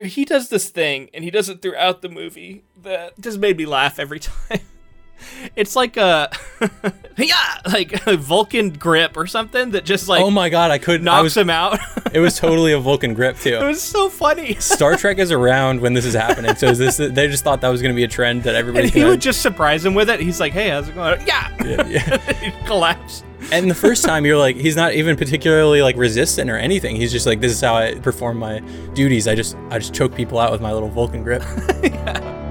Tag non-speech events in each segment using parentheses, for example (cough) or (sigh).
he does this thing, and he does it throughout the movie that just made me laugh every (laughs) time. It's like a (laughs) yeah, like a Vulcan grip or something that just like oh my god, I couldn't. knocks I was, him out. (laughs) it was totally a Vulcan grip too it was so funny. Star Trek is around when this is happening, so is this they just thought that was going to be a trend that And everybody's he would just surprise him with it. He's like, "Hey, how's it going?" Yeah, Yeah, yeah. he collapse. And the first time you're like, he's not even particularly like resistant or anything. He's just like, this is how I perform my duties. I just I just choke people out with my little Vulcan grip. (laughs)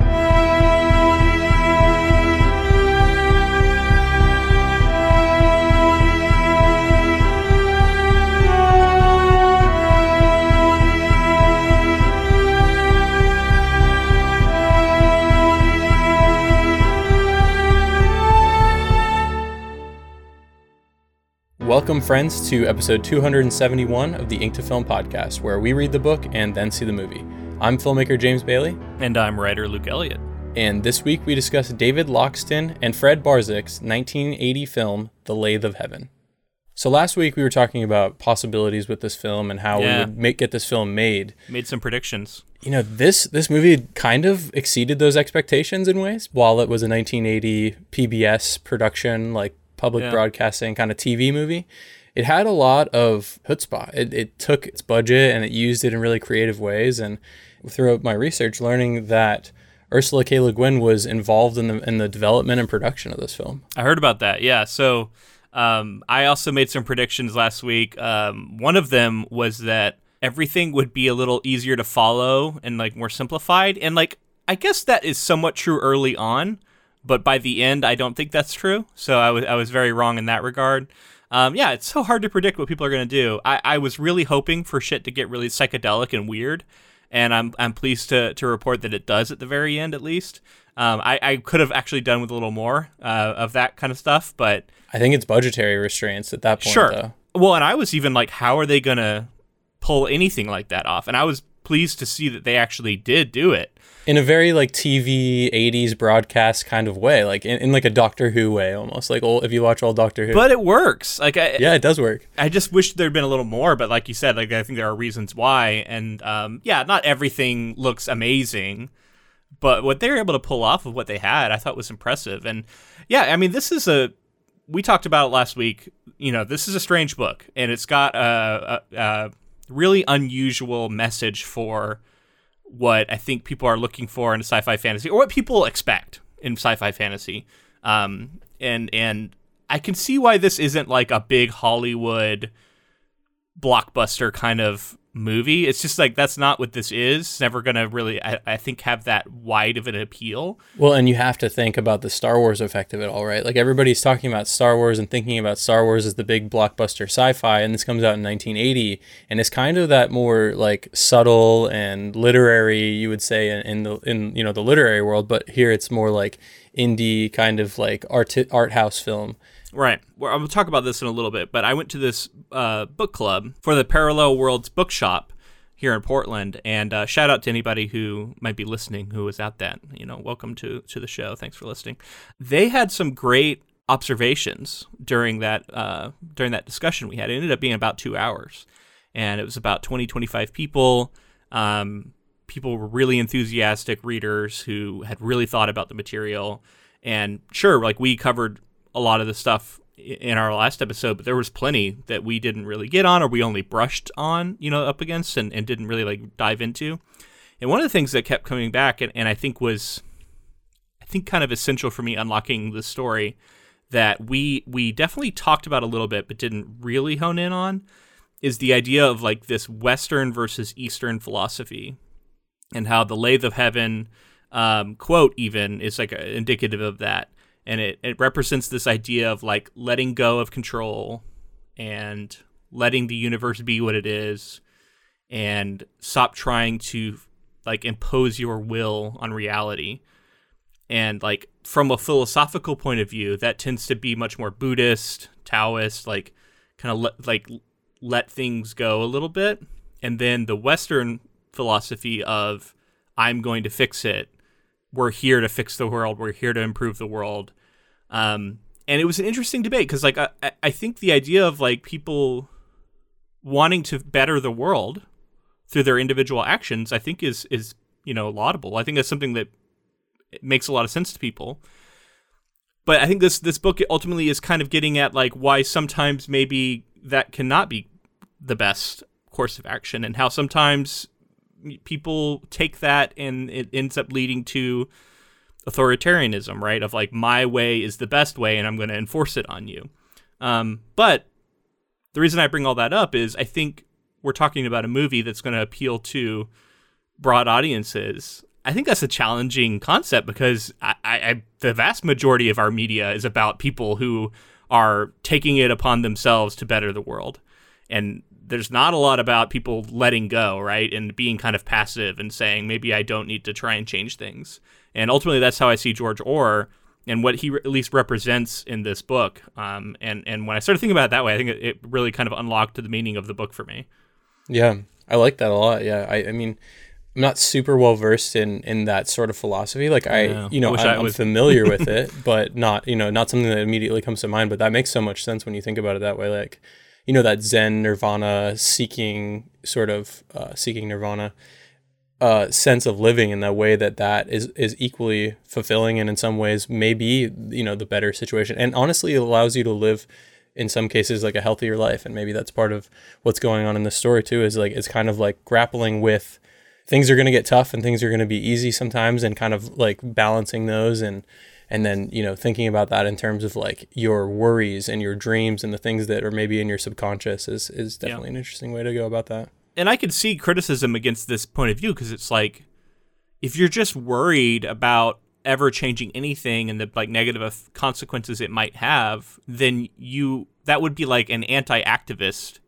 Welcome, friends, to episode 271 of the Ink to Film podcast, where we read the book and then see the movie. I'm filmmaker James Bailey, And I'm writer Luke Elliott. and this week we discuss David Loxton and Fred Barzyk's 1980 film, The Lathe of Heaven. So last week we were talking about possibilities with this film and how Yeah. we would make, get this film made. Made some predictions. You know, this this movie kind of exceeded those expectations in ways. While it was a 1980 PBS production, like public Yeah. broadcasting kind of TV movie, it had a lot of chutzpah. It, it took its budget and it used it in really creative ways. And throughout my research, learning that Ursula K. Le Guin was involved in the in the development and production of this film. I heard about that. Yeah. So um, I also made some predictions last week. Um, one of them was that everything would be a little easier to follow and like more simplified. And like, I guess that is somewhat true early on, but by the end, I don't think that's true. So I was I was very wrong in that regard. Um, yeah, it's so hard to predict what people are going to do. I, I was really hoping for shit to get really psychedelic and weird, and I'm I'm pleased to to report that it does at the very end, at least. Um, I, I could have actually done with a little more uh, of that kind of stuff, but I think it's budgetary restraints at that point. sure. Though. Well, and I was even like, how are they gonna pull anything like that off? And I was pleased to see that they actually did do it. in a very like TV 80s broadcast kind of way, like in, in like a Doctor Who way almost. Like old, if you watch old Doctor Who. But it works. Like, I, yeah, it does work. I just wish there'd been a little more. But like you said, like I think there are reasons why. And um, yeah, not everything looks amazing, but what they were able to pull off of what they had, I thought was impressive. And yeah, I mean, this is a. We talked about it last week. You know, this is a strange book, and it's got a, a, a really unusual message for what I think people are looking for in a sci-fi fantasy, or what people expect in sci-fi fantasy. Um, and and I can see why this isn't like a big Hollywood blockbuster kind of movie. It's just like that's not what this is. It's never gonna really, I, I think, have that wide of an appeal. Well, and you have to think about the Star Wars effect of it all, right? Like everybody's talking about Star Wars and thinking about Star Wars as the big blockbuster sci-fi, and this comes out in 1980, and it's kind of that more like subtle and literary, you would say, in, in the in you know the literary world, but here it's more like indie kind of like art art house film. Right. Well, I will talk about this in a little bit, but I went to this uh, book club for the Parallel Worlds Bookshop here in Portland, and uh, shout out to anybody who might be listening who was at that. You know, welcome to to the show. Thanks for listening. They had some great observations during that uh, during that discussion we had. It ended up being about two hours, and it was about 20, 25 people. Um, people were really enthusiastic readers who had really thought about the material. And sure, like we covered a lot of the stuff in our last episode, but there was plenty that we didn't really get on or we only brushed on, you know, up against and, and didn't really like dive into. And one of the things that kept coming back and, and I think was I think kind of essential for me unlocking the story that we we definitely talked about a little bit but didn't really hone in on is the idea of like this Western versus Eastern philosophy and how the lathe of heaven um, quote even is like indicative of that and it, it represents this idea of like letting go of control and letting the universe be what it is and stop trying to like impose your will on reality. And like from a philosophical point of view that tends to be much more buddhist taoist like kind of like let things go a little bit. And then the western philosophy of i'm going to fix it we're here to fix the world we're here to improve the world um, and it was an interesting debate because like I, I think the idea of like people wanting to better the world through their individual actions, I think is is you know laudable. I think that's something that makes a lot of sense to people. But I think this this book ultimately is kind of getting at like why sometimes maybe that cannot be the best course of action and how sometimes people take that and it ends up leading to authoritarianism, right? Of like my way is the best way and I'm going to enforce it on you. Um, but the reason I bring all that up is I think we're talking about a movie that's going to appeal to broad audiences. I think that's a challenging concept because I, I, the vast majority of our media is about people who are taking it upon themselves to better the world. And there's not a lot about people letting go, right? And being kind of passive and saying, maybe I don't need to try and change things. And ultimately, that's how I see George Orr and what he re- at least represents in this book. Um, and, and when I started thinking about it that way, I think it, it really kind of unlocked the meaning of the book for me. Yeah, I like that a lot. Yeah, I, I mean, I'm not super well versed in in that sort of philosophy. Like I, yeah. you know, I am familiar with (laughs) it, but not you know not something that immediately comes to mind. But that makes so much sense when you think about it that way. Like you know that Zen Nirvana seeking sort of uh, seeking Nirvana uh, sense of living in that way that that is is equally fulfilling and in some ways maybe you know the better situation. And honestly it allows you to live in some cases like a healthier life. And maybe that's part of what's going on in the story too is like it's kind of like grappling with things are going to get tough and things are going to be easy sometimes and kind of like balancing those and and then you know thinking about that in terms of like your worries and your dreams and the things that are maybe in your subconscious is is definitely yeah. an interesting way to go about that. And i could see criticism against this point of view because it's like if you're just worried about ever changing anything and the like negative consequences it might have then you that would be like an anti-activist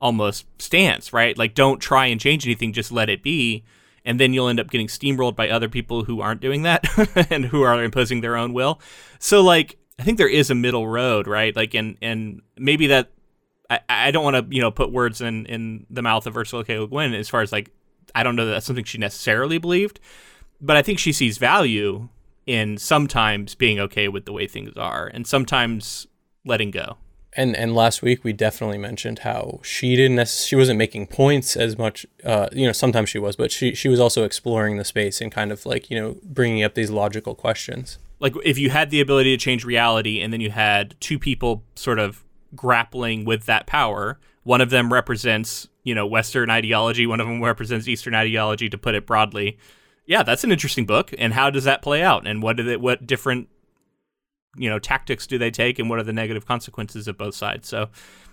almost stance right? Like don't try and change anything just let it be and then you'll end up getting steamrolled by other people who aren't doing that (laughs) and who are imposing their own will. So like I think there is a middle road, right? Like and and maybe that I, I don't want to you know put words in in the mouth of Ursula K. Le Guin as far as like I don't know that that's something she necessarily believed, but I think she sees value in sometimes being okay with the way things are and sometimes letting go and and last week we definitely mentioned how she didn't she wasn't making points as much uh, you know sometimes she was but she she was also exploring the space and kind of like you know bringing up these logical questions. Like if you had the ability to change reality and then you had two people sort of grappling with that power one of them represents you know western ideology one of them represents eastern ideology to put it broadly. Yeah that's an interesting book. And how does that play out? And what did it what different you know tactics do they take and what are the negative consequences of both sides. So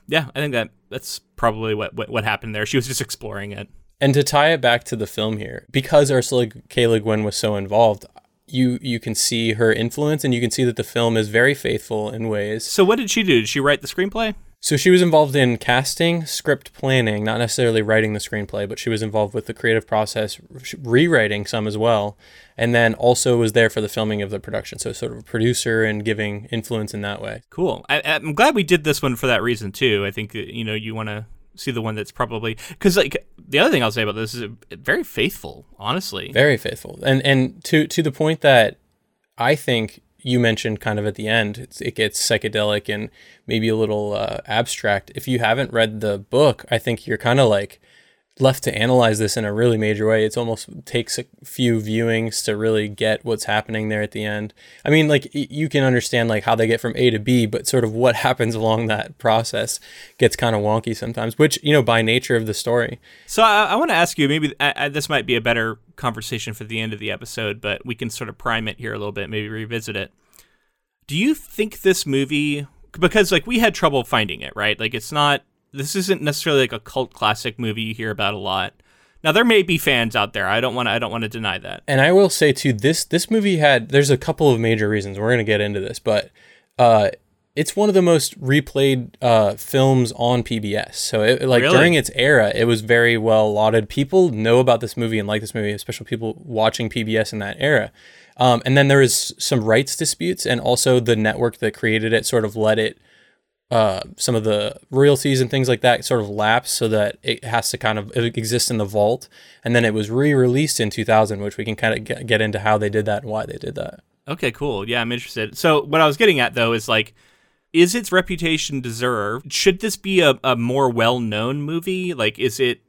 yeah i think that that's probably what what, what happened there. She was just exploring it. And to tie it back to the film here because ursula k le guin was so involved you you can see her influence and you can see that the film is very faithful in ways. So what did she do? Did she write the screenplay so she was involved in casting, script planning, not necessarily writing the screenplay, but she was involved with the creative process, rewriting some as well, and then also was there for the filming of the production. So sort of a producer and giving influence in that way. Cool. I, am glad we did this one for that reason too. I think uh, you know you want to see the one that's probably because like the other thing I'll say about this is uh, very faithful, honestly. Very faithful, and and to to the point that I think you mentioned kind of at the end, it gets psychedelic and maybe a little uh, abstract. If you haven't read the book, I think you're kind of like left to analyze this in a really major way. It's almost takes a few viewings to really get what's happening there at the end. I mean, like you can understand like how they get from A to B, but sort of what (laughs) happens along that process gets kind of wonky sometimes, which you know by nature of the story. So I, I want to ask you, maybe I, I, this might be a better conversation for the end of the episode, but we can sort of prime it here a little bit, maybe revisit it. Do you think this movie? Because like we had trouble finding it, right? Like it's not this isn't necessarily like a cult classic movie you hear about a lot. Now there may be fans out there. I don't want to. I don't want to deny that. And I will say too, this this movie had. There's a couple of major reasons. We're gonna get into this, but uh, it's one of the most replayed uh, films on PBS. So it, like really? during its era, it was very well lauded. People know about this movie and like this movie, especially people watching PBS in that era. Um, and then there is some rights disputes, and also the network that created it sort of let it uh, some of the royalties and things like that sort of lapse so that it has to kind of exist in the vault. And then it was re released in 2000, which we can kind of get, get into how they did that and why they did that. Okay, cool. Yeah, I'm interested. So, what I was getting at though is like, is its reputation deserved? Should this be a, a more well known movie? Like, is it,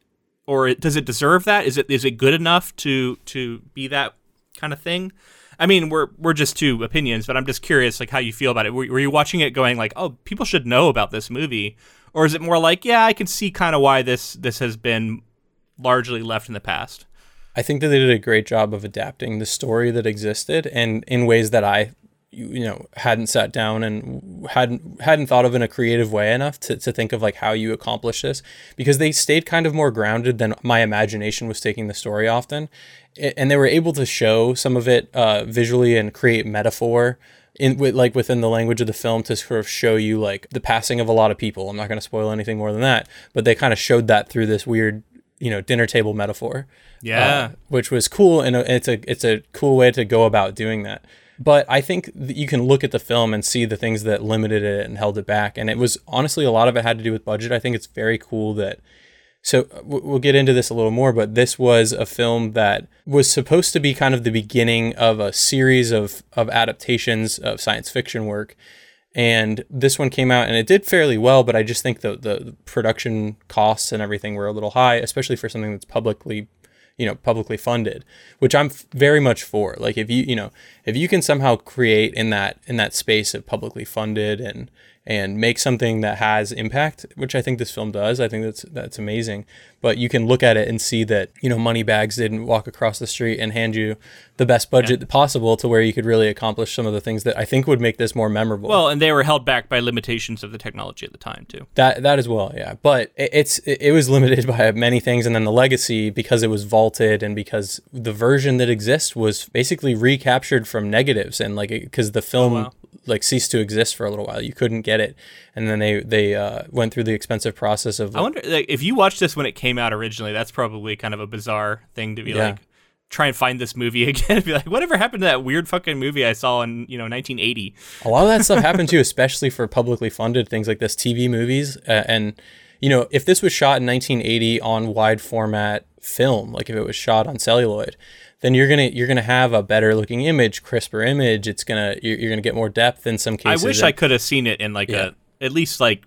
or does it deserve that? Is it is it good enough to to be that kind of thing? I mean, we're we're just two opinions, but I'm just curious, like how you feel about it. Were, were you watching it, going like, "Oh, people should know about this movie," or is it more like, "Yeah, I can see kind of why this this has been largely left in the past"? I think that they did a great job of adapting the story that existed and in ways that I you know hadn't sat down and hadn't hadn't thought of in a creative way enough to, to think of like how you accomplish this because they stayed kind of more grounded than my imagination was taking the story often. And they were able to show some of it uh, visually and create metaphor in with, like within the language of the film to sort of show you like the passing of a lot of people. I'm not going to spoil anything more than that but they kind of showed that through this weird you know dinner table metaphor. Yeah. Uh, which was cool and it's a it's a cool way to go about doing that but I think that you can look at the film and see the things that limited it and held it back. And it was honestly a lot of it had to do with budget. I think it's very cool that. So uh, we'll get into this a little more, but this was a film that was supposed to be kind of the beginning of a series of, of adaptations of science fiction work. And this one came out and it did fairly well, but I just think the, the production costs and everything were a little high, especially for something that's publicly you know publicly funded which i'm very much for. Like if you you know if you can somehow create in that in that space of publicly funded and and make something that has impact, which I think this film does. I think that's that's amazing. But you can look at it and see that you know Moneybags didn't walk across the street and hand you the best budget yeah. possible to where you could really accomplish some of the things that I think would make this more memorable. Well, and they were held back by limitations of the technology at the time too. That that as well, yeah. But it, it's it, it was limited (laughs) by many things, and then the legacy because it was vaulted and because the version that exists was basically recaptured from negatives and like because the film. Oh, wow like ceased to exist for a little while. You couldn't get it, and then they they uh, went through the expensive process of. I wonder like, if you watched this when it came out originally. That's probably kind of a bizarre thing to be yeah. like try and find this movie (laughs) again and be like, whatever happened to that weird fucking movie I saw in you know 1980? A lot of that stuff happened too, (laughs) especially for publicly funded things like this, TV movies, uh, and you know if this was shot in 1980 on wide format film, like if it was shot on celluloid then you're gonna you're gonna have a better looking image, crisper image. It's gonna you're, you're gonna get more depth in some cases. I wish I could have seen it in like yeah. a at least like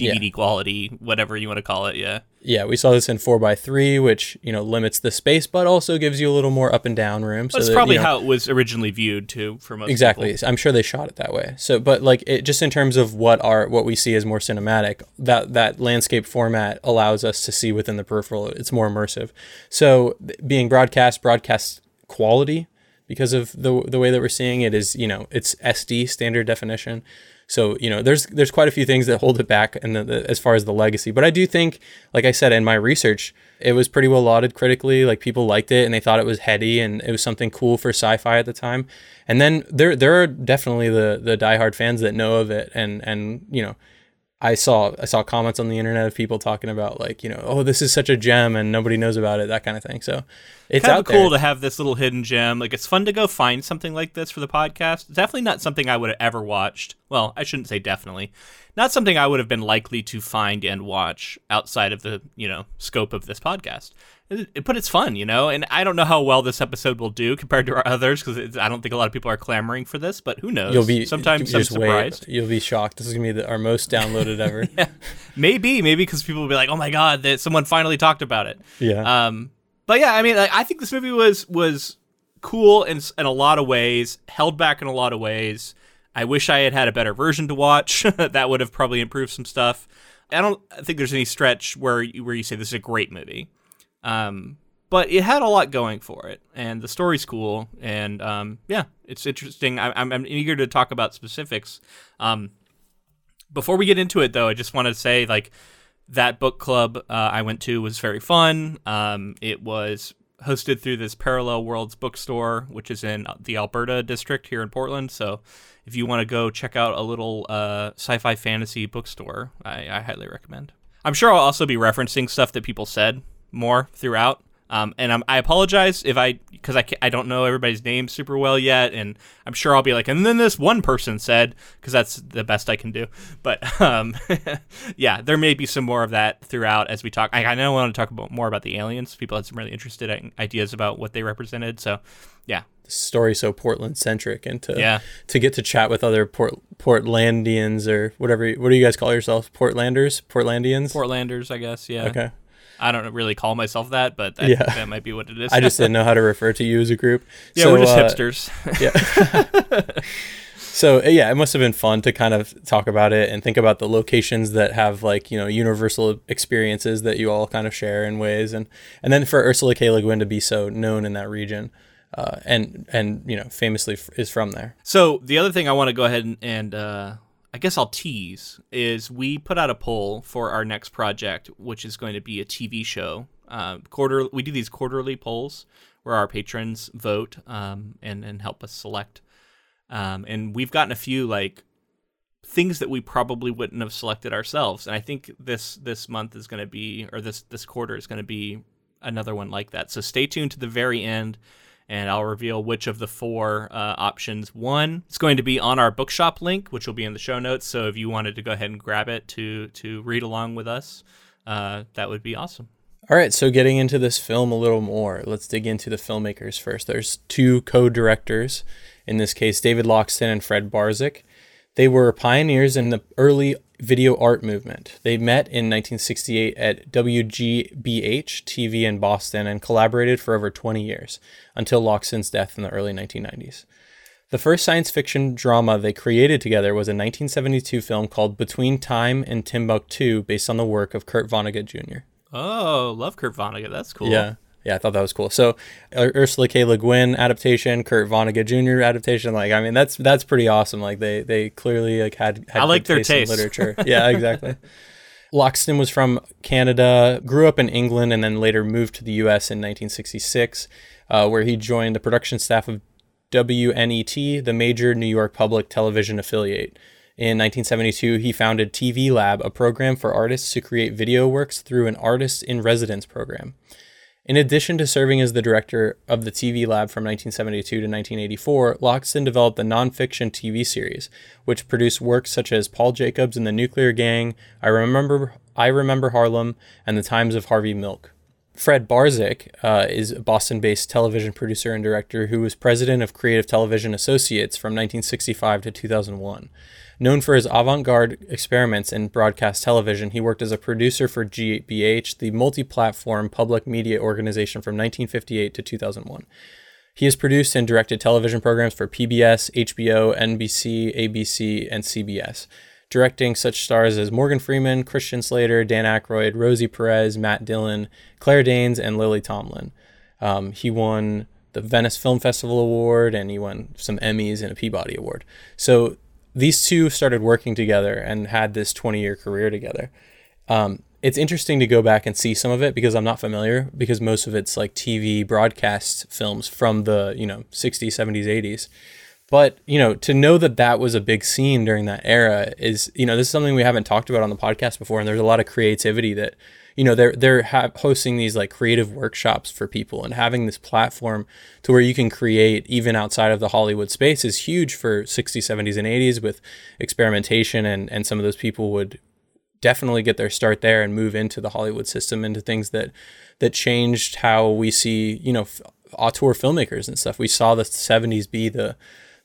DVD yeah. quality, whatever you want to call it. Yeah. Yeah, we saw this in four x three, which you know limits the space, but also gives you a little more up and down room. That's so probably you know, how it was originally viewed too for most. Exactly, people. I'm sure they shot it that way. So, but like it, just in terms of what are what we see as more cinematic, that that landscape format allows us to see within the peripheral. It's more immersive. So, being broadcast, broadcast quality because of the the way that we're seeing it is you know it's SD standard definition. So you know there's there's quite a few things that hold it back and as far as the legacy. But I do think, like I said in my research, it was pretty well lauded critically. Like people liked it and they thought it was heady and it was something cool for sci-fi at the time. And then there there are definitely the the diehard fans that know of it and and you know I saw I saw comments on the internet of people talking about like you know oh this is such a gem and nobody knows about it that kind of thing. So it's kind of cool there. to have this little hidden gem. Like it's fun to go find something like this for the podcast. It's definitely not something I would have ever watched. Well, I shouldn't say definitely. Not something I would have been likely to find and watch outside of the you know scope of this podcast but it's fun, you know. And I don't know how well this episode will do compared to our others because I don't think a lot of people are clamoring for this. But who knows? You'll be sometimes some surprised. Wait. You'll be shocked. This is gonna be the, our most downloaded (laughs) ever. yeah. Maybe, maybe because people will be like, "Oh my god, that someone finally talked about it." Yeah. Um. But yeah, I mean, like, I think this movie was was cool in in a lot of ways, held back in a lot of ways. I wish I had had a better version to watch. (laughs) that would have probably improved some stuff. I don't think there's any stretch where you, where you say this is a great movie. Um, but it had a lot going for it, and the story's cool, and um, yeah, it's interesting. I, am I'm eager to talk about specifics. Um, before we get into it, though, I just want to say like that book club uh, I went to was very fun. Um, it was hosted through this Parallel Worlds bookstore, which is in the Alberta district here in Portland. So if you want to go check out a little uh, sci-fi fantasy bookstore, I, I highly recommend. I'm sure I'll also be referencing stuff that people said more throughout. Um, and I'm, I apologize if I, because I, I don't know everybody's name super well yet, and I'm sure I'll be like, and then this one person said, because that's the best I can do. But (laughs) um, (laughs) yeah, there may be some more of that throughout as we talk. I, I know I want to talk about more about the aliens. People had some really interested ideas about what they represented. So yeah, the story so Portland centric, and to yeah. to get to chat with other Port Portlandians or whatever. What do you guys call yourselves? Portlanders, Portlandians, Portlanders, I guess. Yeah. Okay. I don't really call myself that, but that, Yeah. that might be what it is. I just didn't know how to refer to you as a group. (laughs) yeah, So, we're just uh, hipsters. Yeah. (laughs) so uh, yeah, it must have been fun to kind of talk about it and think about the locations that have like you know universal experiences that you all kind of share in ways, and and then for Ursula K. Le Guin to be so known in that region, uh, and and you know famously f- is from there. So the other thing I want to go ahead and, and uh, I guess I'll tease is we put out a poll for our next project, which is going to be a TV show. Uh, quarter we do these quarterly polls where our patrons vote um, and and help us select. Um, and we've gotten a few like things that we probably wouldn't have selected ourselves. And I think this this month is going to be or this this quarter is going to be another one like that. So stay tuned to the very end and I'll reveal which of the four uh, options. One It's going to be on our bookshop link, which will be in the show notes. So if you wanted to go ahead and grab it to to read along with us, uh, that would be awesome. All right, so getting into this film a little more, let's dig into the filmmakers first. There's two co-directors, in this case, David Loxton and Fred Barzyk. They were pioneers in the early video art movement. They met in 1968 at WGBH TV in Boston and collaborated for over 20 years until Loxton's death in the early 1990s. The first science fiction drama they created together was a 1972 film called Between Time and Timbuktu, based on the work of Kurt Vonnegut Jr. Oh, love Kurt Vonnegut. That's cool. Yeah. Yeah, I thought that was cool. So Ursula K. Le Guin adaptation, Kurt Vonnegut Jr. adaptation. Like, I mean, that's that's pretty awesome. Like, they they clearly like had, had I like their taste in taste. literature. (laughs) yeah, exactly. Loxton was from Canada, grew up in England, and then later moved to the U.S. in 1966, uh, where he joined the production staff of WNET, the major New York public television affiliate. In 1972, he founded TV Lab, a program for artists to create video works through an artist in residence program. In addition to serving as the director of the TV Lab from 1972 to 1984, Loxton developed the nonfiction TV series, which produced works such as Paul Jacobs and the Nuclear Gang, I Remember, I Remember Harlem, and The Times of Harvey Milk. Fred Barzyk uh, is a Boston based television producer and director who was president of Creative Television Associates from 1965 to 2001. Known for his avant garde experiments in broadcast television, he worked as a producer for GBH, the multi platform public media organization from 1958 to 2001. He has produced and directed television programs for PBS, HBO, NBC, ABC, and CBS, directing such stars as Morgan Freeman, Christian Slater, Dan Aykroyd, Rosie Perez, Matt Dillon, Claire Danes, and Lily Tomlin. Um, he won the Venice Film Festival Award and he won some Emmys and a Peabody Award. So these two started working together and had this 20 year career together. Um, it's interesting to go back and see some of it because I'm not familiar because most of it's like TV broadcast films from the, you know, 60s, 70s, 80s. But, you know, to know that that was a big scene during that era is, you know, this is something we haven't talked about on the podcast before. And there's a lot of creativity that, you know, they're, they're ha- hosting these like creative workshops for people and having this platform to where you can create even outside of the Hollywood space is huge for 60s, 70s, and 80s with experimentation. And, and some of those people would definitely get their start there and move into the Hollywood system into things that that changed how we see you know f- auteur filmmakers and stuff. We saw the 70s be the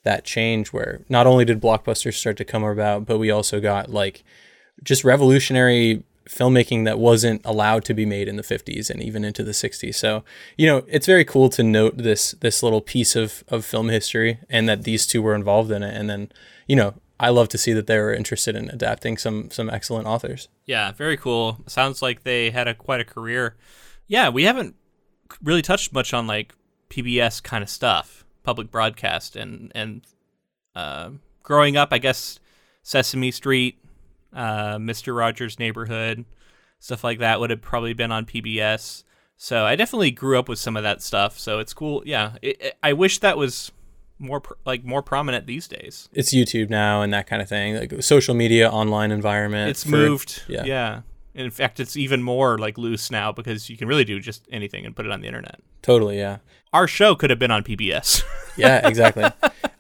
that change where not only did blockbusters start to come about, but we also got like just revolutionary filmmaking that wasn't allowed to be made in the 50s and even into the 60s. So, you know, it's very cool to note this this little piece of of film history and that these two were involved in it and then, you know, I love to see that they were interested in adapting some some excellent authors. Yeah, very cool. Sounds like they had a quite a career. Yeah, we haven't really touched much on like PBS kind of stuff, public broadcast, and and uh, growing up, I guess Sesame Street, uh, Mister Rogers' Neighborhood, stuff like that would have probably been on PBS. So I definitely grew up with some of that stuff. So it's cool. Yeah, it, it- I wish that was more pr- like more prominent these days. It's YouTube now and that kind of thing, like social media, online environment. it's for- moved. yeah. Yeah. In fact, it's even more like loose now because you can really do just anything and put it on the internet. Totally, yeah. Our show could have been on PBS. (laughs) Yeah, exactly.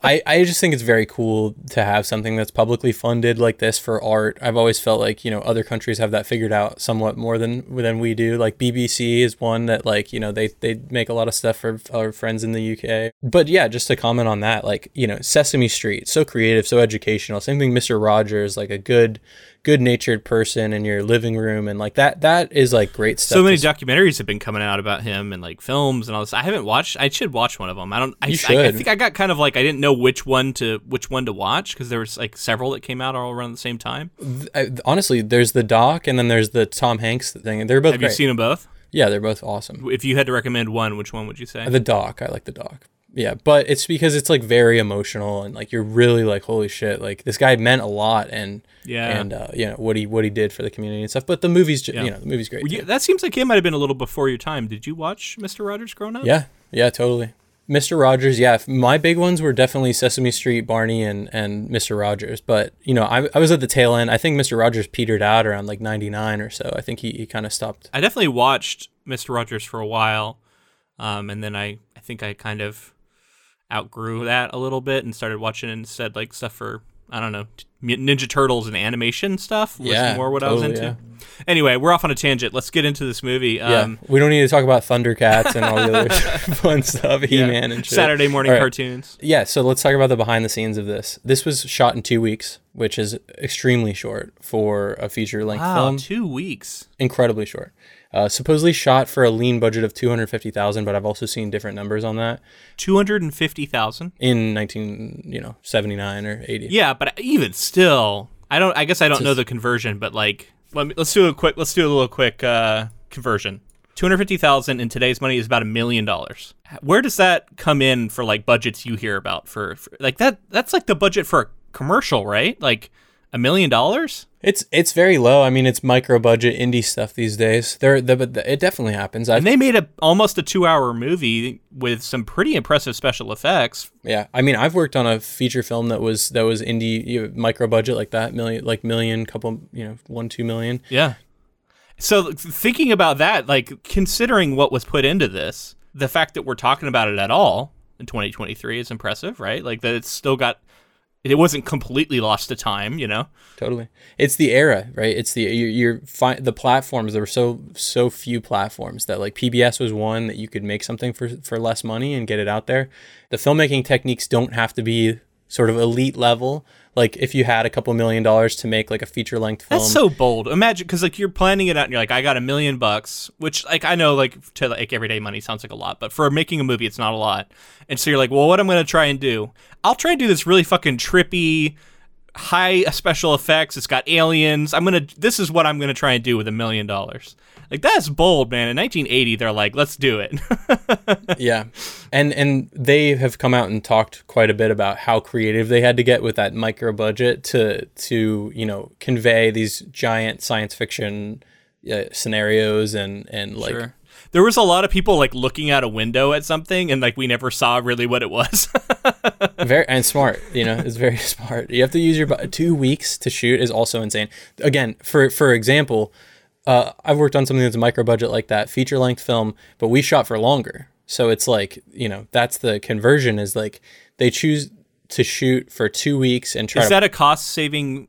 I, I just think it's very cool to have something that's publicly funded like this for art. I've always felt like, you know, other countries have that figured out somewhat more than than we do. Like BBC is one that like, you know, they they make a lot of stuff for our friends in the UK. But yeah, just to comment on that, like, you know, Sesame Street, so creative, so educational. Same thing Mr. Rogers, like a good good natured person in your living room and like that that is like great stuff. So many documentaries have been coming out about him and like films and all this. I haven't watched. I should watch one of them. I don't. I, You I, I think I got kind of like I didn't know which one to which one to watch because there was like several that came out all around the same time. I, honestly, there's the doc and then there's the Tom Hanks thing. They're both Have great. you seen them both? yeah, they're both awesome. If you had to recommend one, which one would you say? The doc, I like the doc. Yeah, but it's because it's like very emotional and like you're really like holy shit, like this guy meant a lot and Yeah. and uh, you know what he what he did for the community and stuff. But the movie's ju- Yeah. you know the movie's great. Well, too. that seems like it might have been a little before your time. Did you watch Mister Rogers growing up? Yeah, yeah, totally. Mr. Rogers, yeah. My big ones were definitely Sesame Street, Barney, and and Mr. Rogers. But you know, I, I was at the tail end. I think Mr. Rogers petered out around like '99 or so. I think he, he kind of stopped. I definitely watched Mister Rogers for a while, um, and then I I think I kind of outgrew that a little bit and started watching instead like stuff for I don't know Ninja Turtles and animation stuff was Yeah, more what I was totally, into. Anyway, we're off on a tangent. Let's get into this movie. Yeah, Um, we don't need to talk about Thundercats and all the other (laughs) (laughs) fun stuff, He-Man and shit. Saturday morning right. cartoons. Yeah, so let's talk about the behind the scenes of this. This was shot in two weeks, which is extremely short for a feature length Wow, film. two weeks. Incredibly short. Uh, supposedly shot for a lean budget of two hundred fifty thousand, but I've also seen different numbers on that Two hundred and fifty thousand. in nineteen, you know, seventy nine or eighty. Yeah, but even still, I don't. I guess I don't know the conversion, but like, let me, let's do a quick. Let's do a little quick uh, conversion. Two hundred fifty thousand in today's money is about a million dollars. Where does that come in for like budgets you hear about for, for like that? That's like the budget for a commercial, right? Like a million dollars. It's it's very low. I mean, it's micro budget indie stuff these days. There, the, but the, it definitely happens. I And they made a almost a two hour movie with some pretty impressive special effects. yeah. I mean, I've worked on a feature film that was that was indie you know, micro budget like that, million, like million, couple, you know, one two million. Yeah. So thinking about that, like considering what was put into this, the fact that we're talking about it at all in 2023 is impressive, right? Like that it's still got it wasn't completely lost to time, you know. Totally. It's the era, right? It's the you're, you're fi- the platforms. There were so so few platforms that like PBS was one that you could make something for for less money and get it out there. The filmmaking techniques don't have to be sort of elite level. Like if you had a couple million dollars to make like a feature length film, That's so bold. Imagine because like you're planning it out and you're like, I got a million bucks, which like I know like to like everyday money sounds like a lot, but for making a movie, it's not a lot. And so you're like, well, what I'm gonna try and do? I'll try and do this really fucking trippy, high special effects. It's got aliens. I'm gonna. This is what I'm gonna try and do with a million dollars. Like that's bold, man. In 1980, they're like, let's do it. (laughs) yeah and and they have come out and talked quite a bit about how creative they had to get with that micro budget to to you know convey these giant science fiction uh, scenarios and and like Sure. There was a lot of people like looking out a window at something, and like we never saw really what it was. (laughs) very and smart you know it's very (laughs) smart you have to use your two weeks to shoot is also insane again for for example uh, i've worked on something that's a micro budget like that feature length film but we shot for longer so it's like you know that's the conversion is like they choose to shoot for two weeks and try Is to that a cost saving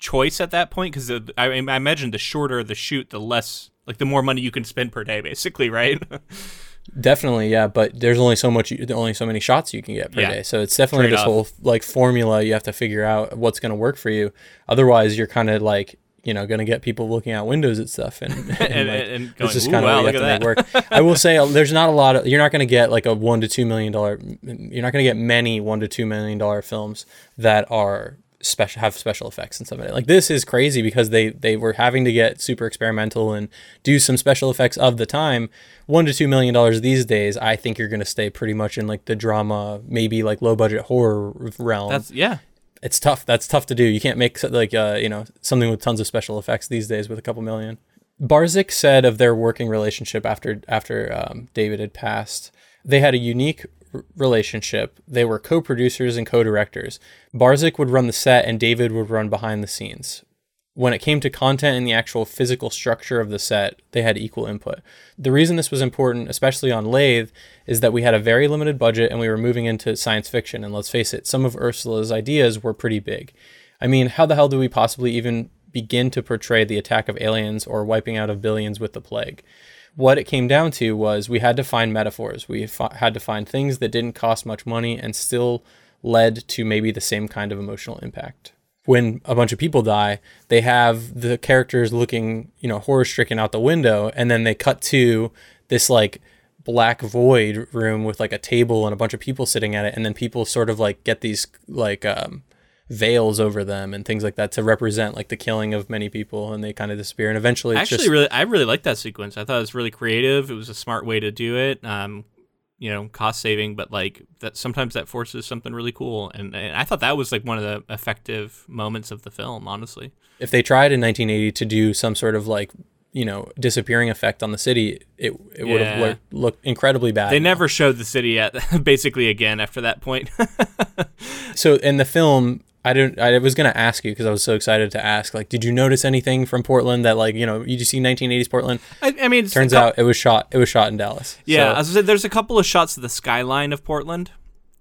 choice at that point? Because I, I imagine the shorter the shoot, the less, like the more money you can spend per day, basically, right? (laughs) Definitely, yeah, but there's only so much, only so many shots you can get per Yeah. day. So it's definitely this Trade-off. whole like formula. You have to figure out what's going to work for you. Otherwise, you're kind of like you know going to get people looking out windows at stuff and (laughs) and, (laughs) And- like, and it's just kind of wow, you have to make work. I will say uh, there's not a lot of you're not going to get like a one to two million dollar. You're not going to get many one to two million dollar films that are special have special effects and stuff like that. Like this is crazy because they they were having to get super experimental and do some special effects of the time. One to two million dollars these days, I think you're gonna stay pretty much in like the drama, maybe like low budget horror realm. That's yeah. it's tough. That's tough to do. You can't make like uh, you know something with tons of special effects these days with a couple million. Barzyk said of their working relationship after after um, David had passed, they had a unique relationship. They were co-producers and co-directors. Barzyk would run the set, and David would run behind the scenes. When it came to content and the actual physical structure of the set, they had equal input. The reason this was important, especially on Lathe, is that we had a very limited budget and we were moving into science fiction. And let's face it, some of Ursula's ideas were pretty big. I mean, how the hell do we possibly even begin to portray the attack of aliens or wiping out of billions with the plague? What it came down to was we had to find metaphors. We fi- had to find things that didn't cost much money and still led to maybe the same kind of emotional impact. when a bunch of people die, they have the characters looking, you know, horror stricken out the window, and then they cut to this like black void room with like a table and a bunch of people sitting at it, and then people sort of like get these like um, veils over them and things like that to represent like the killing of many people, and they kind of disappear. And eventually, it's Actually, just really, I really liked that sequence. I thought it was really creative. It was a smart way to do it. Um, you know, cost saving, but like that sometimes that forces something really cool. And, and I thought that was like one of the effective moments of the film, honestly. if they tried in 1980 to do some sort of like you know disappearing effect on the city, it it would have looked, looked incredibly bad. They never showed the city at (laughs) basically again after that point. (laughs) so in the film i don't i was going to ask you because i was so excited to ask like did you notice anything from portland that like you know you just see 1980s portland I, I mean, it's turns out it was shot it was shot in dallas Yeah, So- I said, there's a couple of shots of the skyline of Portland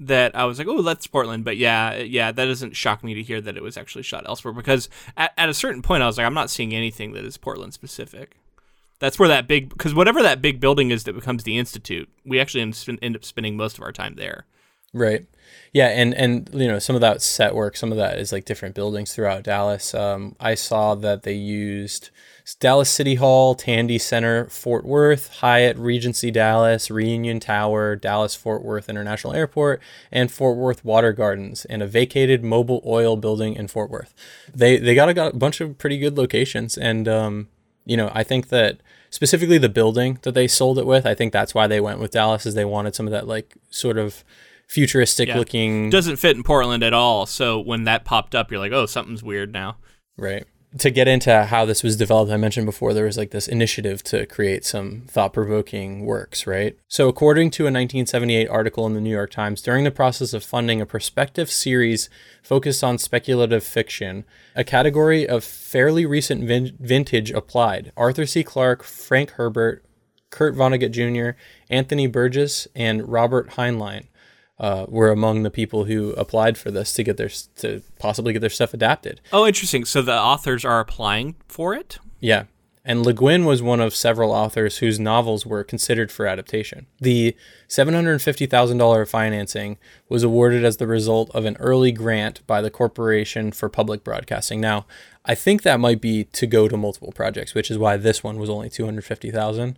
that I was like, oh, that's Portland. But yeah, yeah, that doesn't shock me to hear that it was actually shot elsewhere because at, at a certain point, I was like, I'm not seeing anything that is Portland specific. That's where that big, because whatever that big building is that becomes the Institute, we actually end, end up spending most of our time there. Right. Yeah, and and you know some of that set work, some of that is like different buildings throughout Dallas. Um, I saw that they used Dallas City Hall, Tandy Center, Fort Worth, Hyatt Regency Dallas, Reunion Tower, Dallas Fort Worth International Airport, and Fort Worth Water Gardens, and a vacated Mobil oil building in Fort Worth. They they got a, got a bunch of pretty good locations, and um, you know I think that specifically the building that they sold it with, I think that's why they went with Dallas, is they wanted some of that like sort of futuristic Yeah. looking Doesn't fit in Portland at all. So when that popped up, you're like, oh, something's weird now. right to get into how this was developed i mentioned before there was like this initiative to create some thought-provoking works right so according to a 1978 article in the new york times during the process of funding a prospective series focused on speculative fiction a category of fairly recent vin- vintage applied arthur c clarke frank herbert kurt vonnegut jr anthony burgess and robert heinlein uh, were among the people who applied for this to get their to possibly get their stuff adapted Oh, interesting. So the authors are applying for it? Yeah. And Le Guin was one of several authors whose novels were considered for adaptation. The $750,000 financing was awarded as the result of an early grant by the Corporation for Public Broadcasting. Now, I think that might be to go to multiple projects, which is why this one was only 250,000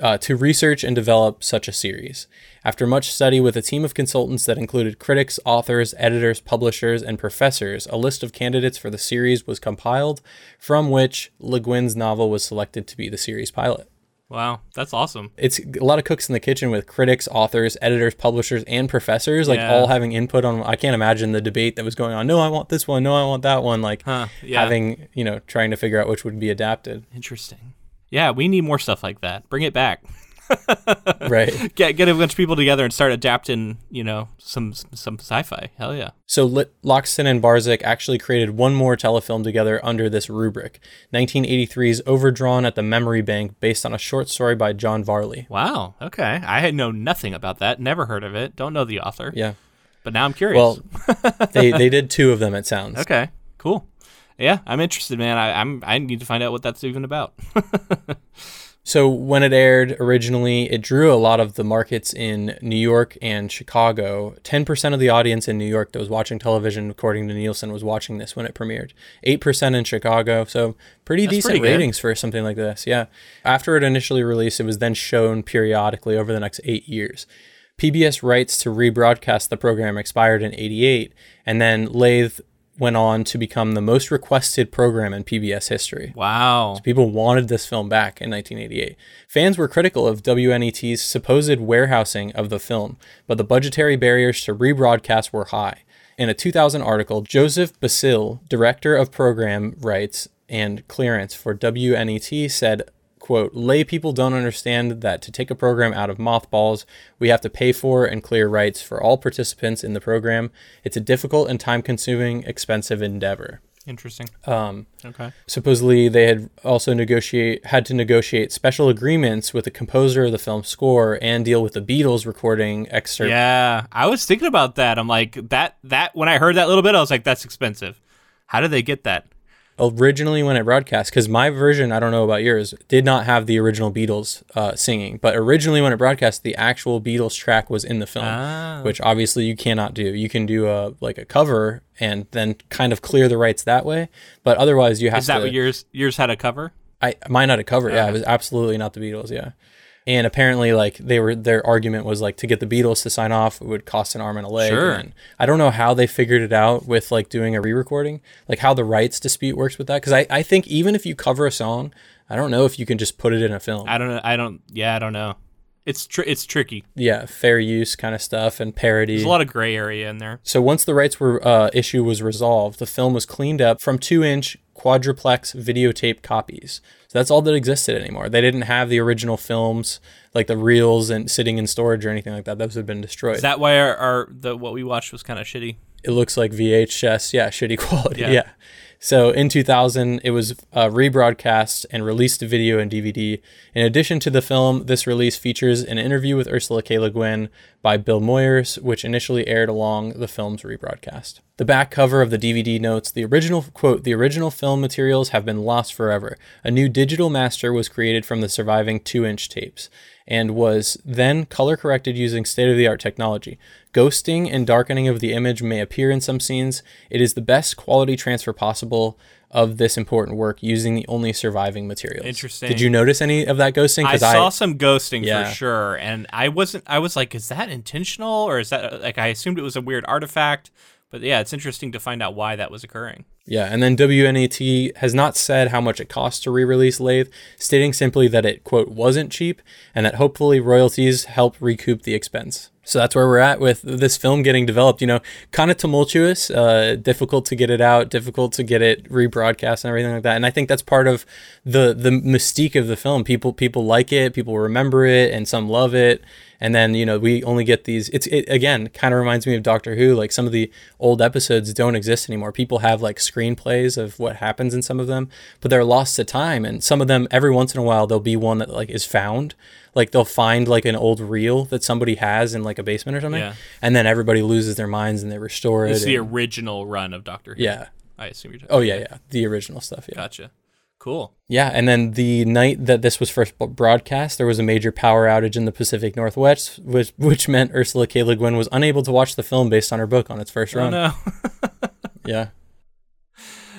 uh, to research and develop such a series. After much study with a team of consultants that included critics, authors, editors, publishers, and professors, a list of candidates for the series was compiled, from which Le Guin's novel was selected to be the series pilot. Wow, that's awesome. It's a lot of cooks in the kitchen with critics, authors, editors, publishers, and professors, like Yeah. all having input on. I can't imagine the debate that was going on. No, I want this one. No, I want that one. Like Huh, yeah. having, you know, trying to figure out which would be adapted. Interesting. Yeah, we need more stuff like that. Bring it back. (laughs) right. Get get a bunch of people together and start adapting, you know, some some sci-fi. Hell yeah. So Lit- Loxton and Barzyk actually created one more telefilm together under this rubric, 1983's Overdrawn at the Memory Bank, based on a short story by John Varley. Wow. Okay. I had know nothing about that. Never heard of it. Don't know the author. Yeah. But now I'm curious. Well, (laughs) they they did two of them. It sounds. okay. Cool. Yeah, I'm interested, man. I, I'm I need to find out what that's even about. (laughs) So when it aired originally, it drew a lot of the markets in New York and Chicago. 10% of the audience in New York that was watching television, according to Nielsen, was watching this when it premiered. 8% in Chicago. So pretty That's decent pretty ratings for something like this. Yeah. After it initially released, it was then shown periodically over the next eight years. PBS rights to rebroadcast the program expired in 88, and then Lathe went on to become the most requested program in PBS history. wow. People wanted this film back in 1988. Fans were critical of WNET's supposed warehousing of the film, but the budgetary barriers to rebroadcast were high. In a 2000 article, Joseph Basile, director of program rights and clearance for WNET, said, quote, lay people don't understand that to take a program out of mothballs, we have to pay for and clear rights for all participants in the program. It's a difficult and time consuming, expensive endeavor. Interesting. Um, Okay. supposedly they had also negotiate had to negotiate special agreements with the composer of the film score and deal with the Beatles recording excerpt. Yeah, I was thinking about that. I'm like that that when I heard that little bit, I was like, that's expensive. How did they get that? Originally when it broadcast, because my version, I don't know about yours, did not have the original Beatles uh, singing. But originally when it broadcast, the actual Beatles track was in the film, Ah. which obviously you cannot do. You can do a like a cover and then kind of clear the rights that way. But otherwise, you have to Is that to. what yours yours had a cover? I mine had a cover. Yeah, it was absolutely not the Beatles. Yeah, and apparently, like they were, their argument was like to get the Beatles to sign off, it would cost an arm and a leg. Sure. And I don't know how they figured it out with like doing a re-recording, like how the rights dispute works with that. Because I, I think even if you cover a song, I don't know if you can just put it in a film. I don't know. I don't. Yeah, I don't know. It's tr- it's tricky. yeah, fair use kind of stuff and parody. There's a lot of gray area in there. So once the rights were uh, issue was resolved, the film was cleaned up from two-inch quadruplex videotape copies. So that's all that existed anymore. They didn't have the original films, like the reels and sitting in storage or anything like that. Those had been destroyed. Is that why our, our the what we watched was kind of shitty? it looks like VHS, yeah, shitty (laughs) quality, Yeah. yeah. So in 2000, it was uh, rebroadcast and released to video and DVD. In addition to the film, this release features an interview with Ursula K. Le Guin by Bill Moyers, which initially aired along the film's rebroadcast. The back cover of the DVD notes the original quote, the original film materials have been lost forever. A new digital master was created from the surviving two inch tapes and was then color corrected using state of the art technology. Ghosting and darkening of the image may appear in some scenes. It is the best quality transfer possible of this important work using the only surviving materials. Interesting. Did you notice any of that ghosting? I saw some ghosting Yeah. for sure, and I wasn't. I was like, is that intentional or is that like I assumed it was a weird artifact? But yeah, it's interesting to find out why that was occurring. Yeah, and then WNET has not said how much it costs to re-release Lathe, stating simply that it quote wasn't cheap and that hopefully royalties help recoup the expense. So that's where we're at with this film getting developed. You know, kind of tumultuous, uh, difficult to get it out, difficult to get it rebroadcast and everything like that. And I think that's part of the the mystique of the film. People people like it, people remember it, and some love it. And then you know we only get these. It's it again kind of reminds me of Doctor Who. Like some of the old episodes don't exist anymore. People have like screenplays of what happens in some of them, but they're lost to time. And some of them, every once in a while, there'll be one that like is found. Like they'll find like an old reel that somebody has in like a basement or something, Yeah. and then everybody loses their minds and they restore it. It's the and- original run of Doctor Who. yeah. I assume you're. talking Oh yeah, yeah. The original stuff. Yeah. Gotcha. Cool. Yeah, and then the night that this was first broadcast, there was a major power outage in the Pacific Northwest, which, which meant Ursula K. Le Guin was unable to watch the film based on her book on its first run. Oh run. no. (laughs) Yeah.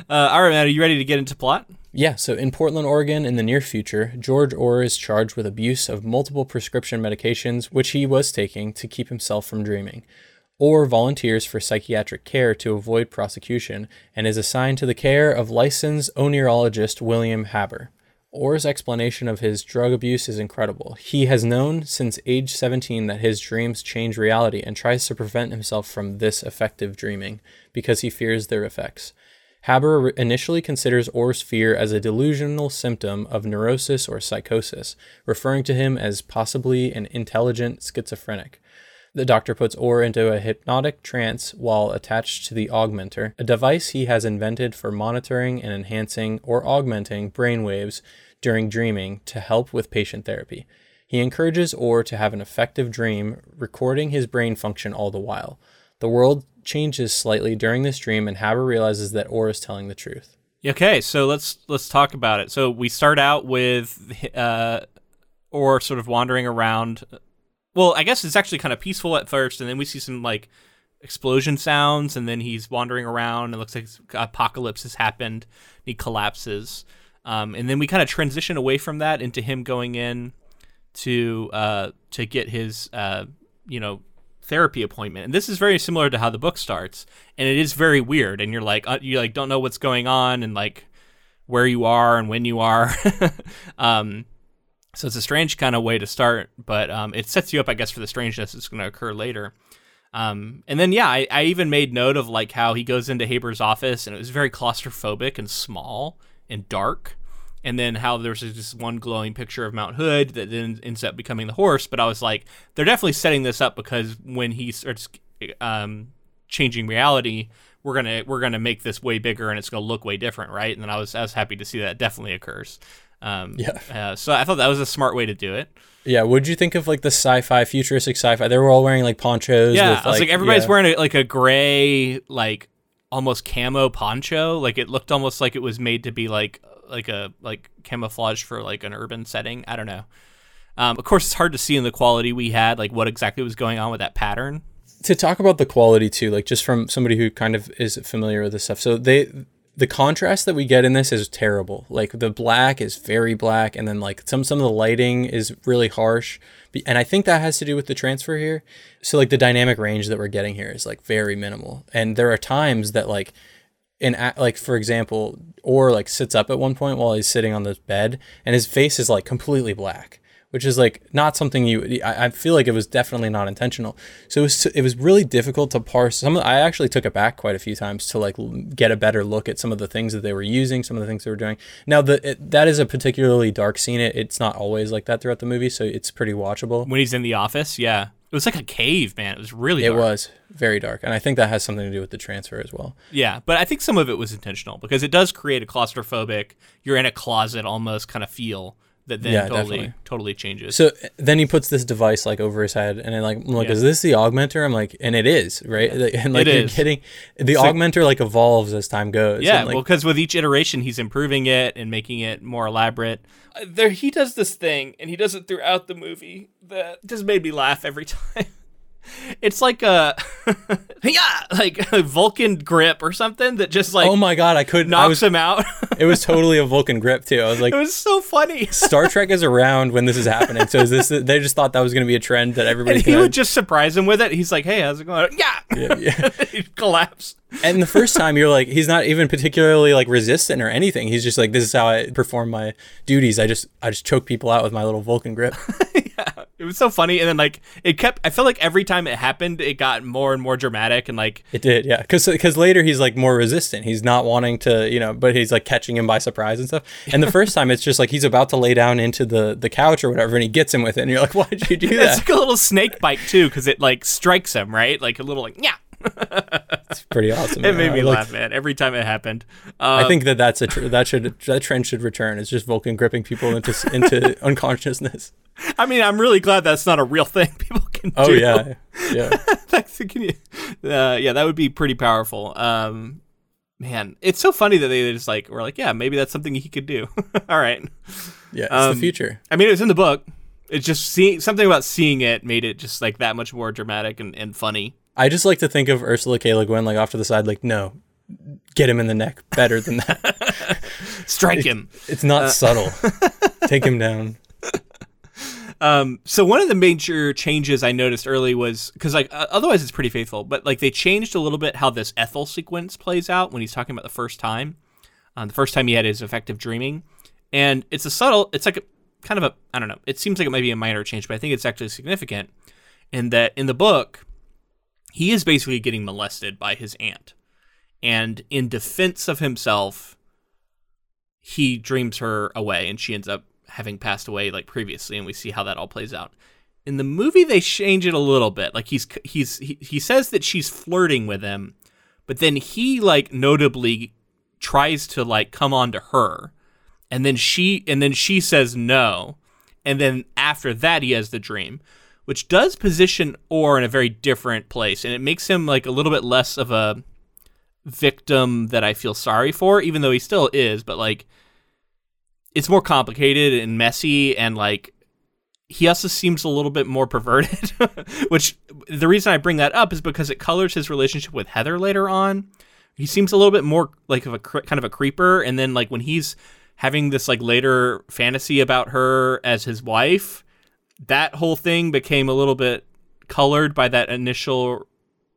Uh, all right, Matt. Are you ready to get into plot? Yeah, so in Portland, Oregon, in the near future, George Orr is charged with abuse of multiple prescription medications which he was taking to keep himself from dreaming. Orr volunteers for psychiatric care to avoid prosecution and is assigned to the care of licensed oneirologist William Haber. Orr's explanation of his drug abuse is incredible. He has known since age 17 that his dreams change reality and tries to prevent himself from this effective dreaming because he fears their effects. Haber initially considers Orr's fear as a delusional symptom of neurosis or psychosis, referring to him as possibly an intelligent schizophrenic. The doctor puts Orr into a hypnotic trance while attached to the augmenter, a device he has invented for monitoring and enhancing or augmenting brain waves during dreaming to help with patient therapy. He encourages Orr to have an effective dream, recording his brain function all the while. The world changes slightly during this dream, and Haber realizes that Orr is telling the truth. Okay, so let's let's talk about it. So we start out with uh, Orr sort of wandering around. Well, I guess it's actually kind of peaceful at first, and then we see some like explosion sounds, and then he's wandering around. It looks like apocalypse has happened. He collapses, um, and then we kind of transition away from that into him going in to uh, to get his uh, you know therapy appointment. And this is very similar to how the book starts, and it is very weird. And you're like uh, you like don't know what's going on and like where you are and when you are. (laughs) um, so it's a strange kind of way to start, but um, it sets you up, I guess, for the strangeness that's going to occur later. Um, and then yeah, I, I even made note of like how he goes into Haber's office and it was very claustrophobic and small and dark. And then how there's this one glowing picture of Mount Hood that then ends up becoming the horse. But I was like, they're definitely setting this up because when he starts um, changing reality, we're gonna we're gonna make this way bigger and it's gonna look way different, right? And then I was I was happy to see that it definitely occurs. Um, Yeah. Uh, so I thought that was a smart way to do it. Yeah, what'd you think of like the sci-fi, futuristic sci-fi? They were all wearing like ponchos. Yeah, with, I was like, everybody's yeah. wearing a, like a gray like almost camo poncho. Like it looked almost like it was made to be like like a like camouflage for like an urban setting. I don't know. Um, of course, it's hard to see in the quality we had, like what exactly was going on with that pattern. To talk about the quality too, like just from somebody who kind of is familiar with this stuff. So they the contrast that we get in this is terrible. Like the black is very black, and then like some some of the lighting is really harsh. And I think that has to do with the transfer here. So like the dynamic range that we're getting here is like very minimal. And there are times that like in like for example, Orr like sits up at one point while he's sitting on this bed, and his face is like completely black which is like not something you I, I feel like it was definitely not intentional. So it was it was really difficult to parse some i actually took it back quite a few times to like get a better look at some of the things that they were using some of the things they were doing. Now the it, that is a particularly dark scene. It, it's not always like that throughout the movie so it's pretty watchable. When he's in the office? Yeah. It was like a cave man. It was really dark. it was very dark and i think that has something to do with the transfer as well. Yeah but i think some of it was intentional because it does create a claustrophobic you're in a closet almost kind of feel that then yeah, totally definitely. totally changes. So then he puts this device like over his head, and I'm like, I'm like, yeah. is this the augmenter? I'm like, and it is, right? Yeah. And like it you're is. getting the so, augmenter like evolves as time goes. Yeah, like, well, because with each iteration, he's improving it and making it more elaborate. Uh, there, he does this thing, and he does it throughout the movie that just made me laugh every (laughs) time it's like a (laughs) yeah, like a Vulcan grip or something that just like oh my god, I couldn't knocks was, him out. (laughs) it was totally a Vulcan grip too. I was like, it was so funny. (laughs) Star Trek is around when this is happening, so is this they just thought that was going to be a trend that everybody. And he would just surprise him with it. He's like, "Hey, how's it going?" Yeah, yeah, yeah. he collapsed. And the first time you're like, he's not even particularly like resistant or anything. He's just like, this is how I perform my duties. I just I just choke people out with my little Vulcan grip. yeah, it was so funny. And then like it kept. I felt like every time it happened, it got more and more dramatic and like it did. Yeah, because because later he's like more resistant. He's not wanting to, you know, but he's like catching him by surprise and stuff. And the first time it's just like he's about to lay down into the the couch or whatever, and he gets him with it, and you're like, why did you do (laughs) that? It's like a little snake bite too, because it like strikes him right, like a little like yeah it's pretty awesome. (laughs) It made me laugh, man. Every time it happened. Um, I think that that's a tr- that should that trend should return. It's just Vulcan gripping people into into (laughs) unconsciousness. I mean, I'm really glad that's not a real thing (laughs) people can oh, do. Oh yeah, yeah. that's, can you, uh, yeah, that would be pretty powerful. Um, man, it's so funny that they just like were like, yeah, maybe that's something he could do. All right. Yeah, it's um, the future. I mean, it was in the book. It's just seeing something about seeing it made it just like that much more dramatic and, and funny. I just like to think of Ursula K. Le Guin like off to the side, like, no, get him in the neck better than that. (laughs) Strike him. It's not uh, subtle. (laughs) Take him down. Um, so one of the major changes I noticed early was because like uh, otherwise it's pretty faithful, but like they changed a little bit how this Ethel sequence plays out when he's talking about the first time, um, the first time he had his effective dreaming, and it's a subtle. It's like a kind of a I don't know. It seems like it might be a minor change, but I think it's actually significant in that in the book he is basically getting molested by his aunt. And in defense of himself, he dreams her away and she ends up having passed away like previously and we see how that all plays out. In the movie they change it a little bit. Like he's he's he, he says that she's flirting with him, but then he like notably tries to like come on to her. And then she and then she says no. And then after that he has the dream which does position Orr in a very different place, and it makes him like a little bit less of a victim that I feel sorry for, even though he still is. But like, it's more complicated and messy, and like, he also seems a little bit more perverted. (laughs) which the reason I bring that up is because it colors his relationship with Heather later on. He seems a little bit more like of a kind of a creeper, and then like when he's having this like later fantasy about her as his wife that whole thing became a little bit colored by that initial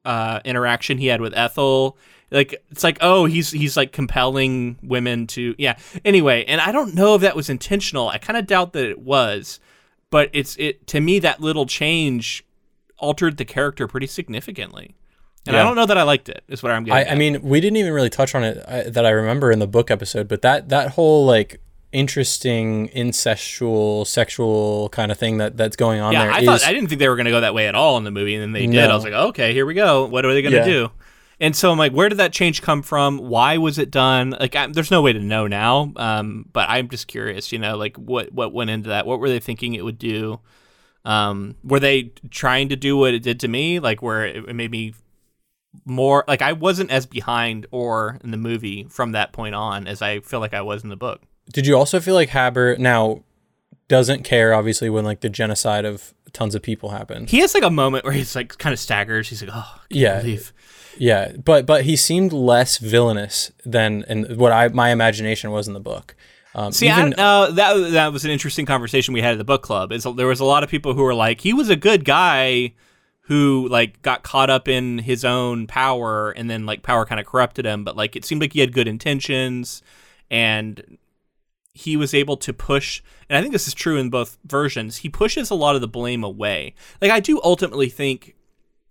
uh, interaction he had with Ethel. Like it's like oh he's he's like compelling women to yeah. Anyway, and I don't know if that was intentional. I kind of doubt that it was, but it's it to me that little change altered the character pretty significantly. And yeah. I don't know that I liked it. Is what I'm getting. I, I mean, we didn't even really touch on it I, that I remember in the book episode, but that that whole like interesting incestual sexual kind of thing that that's going on yeah, there. I is, thought I didn't think they were going to go that way at all in the movie, and then they no. did. I was like, okay, here we go. What are they going to yeah. do? And so I'm like, where did that change come from? Why was it done? Like, I, there's no way to know now. Um, but I'm just curious, you know, like what what went into that? What were they thinking it would do? Um, were they trying to do what it did to me? Like, where it, it made me more like I wasn't as behind Orr in the movie from that point on as I feel like I was in the book. Did you also feel like Haber now doesn't care obviously when like the genocide of tons of people happened? He has like a moment where he's like kind of staggers. He's like, "Oh, can't Yeah. believe." Yeah, but but he seemed less villainous than in what I my imagination was in the book. Um, See, even, I, uh, that that was an interesting conversation we had at the book club. Is there was a lot of people who were like, he was a good guy who like got caught up in his own power, and then like power kind of corrupted him. But like it seemed like he had good intentions, and he was able to push. And I think this is true in both versions. He pushes a lot of the blame away. Like I do ultimately think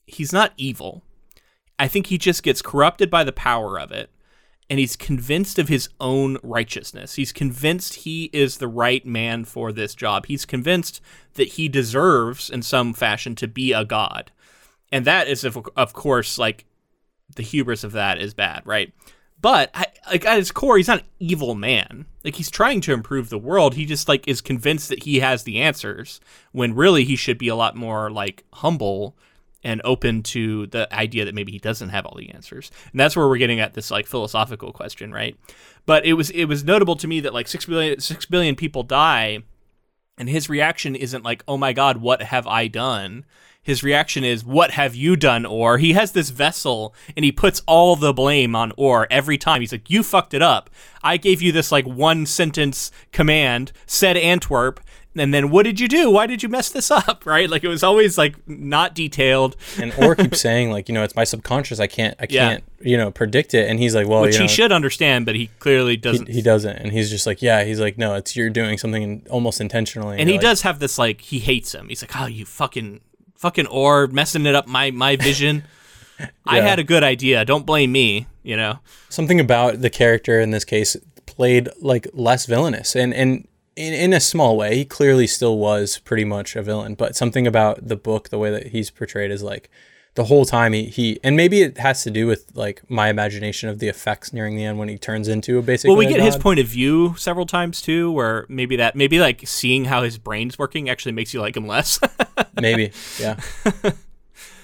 he's not evil. I think he just gets corrupted by the power of it and he's convinced of his own righteousness. He's convinced he is the right man for this job. He's convinced that he deserves, in some fashion, to be a god. And that is, of, course, like the hubris of that is bad, right? But I, like at his core, he's not an evil man. Like he's trying to improve the world. He just like is convinced that he has the answers when really he should be a lot more like humble and open to the idea that maybe he doesn't have all the answers. And that's where we're getting at this like philosophical question, right? But it was it was notable to me that like 6 billion 6 billion people die and his reaction isn't like, "Oh my god, what have I done?" His reaction is, "What have you done?" Or he has this vessel and he puts all the blame on Orr every time. He's like, "You fucked it up. I gave you this like one sentence command, said Antwerp, and then what did you do? Why did you mess this up?" (laughs) Right? Like it was always like not detailed. and Orr keeps (laughs) saying like you know it's my subconscious. I can't I can't you know predict it. And he's like, well, which you know, he should understand, but he clearly doesn't. he, he doesn't. And he's just like, yeah. He's like, no, it's you're doing something almost intentionally. and he like, does have this like he hates him. He's like, "Oh, you fucking fucking or messing it up my my vision." (laughs) I had a good idea. Don't blame me. You know. something about the character in this case played like less villainous and and in, in a small way he clearly still was pretty much a villain but something about the book the way that he's portrayed is like the whole time he, he and maybe it has to do with like my imagination of the effects nearing the end when he turns into a basic Well, we get his point of view several times too, where maybe that maybe like seeing how his brain's working actually makes you like him less. (laughs) maybe yeah (laughs)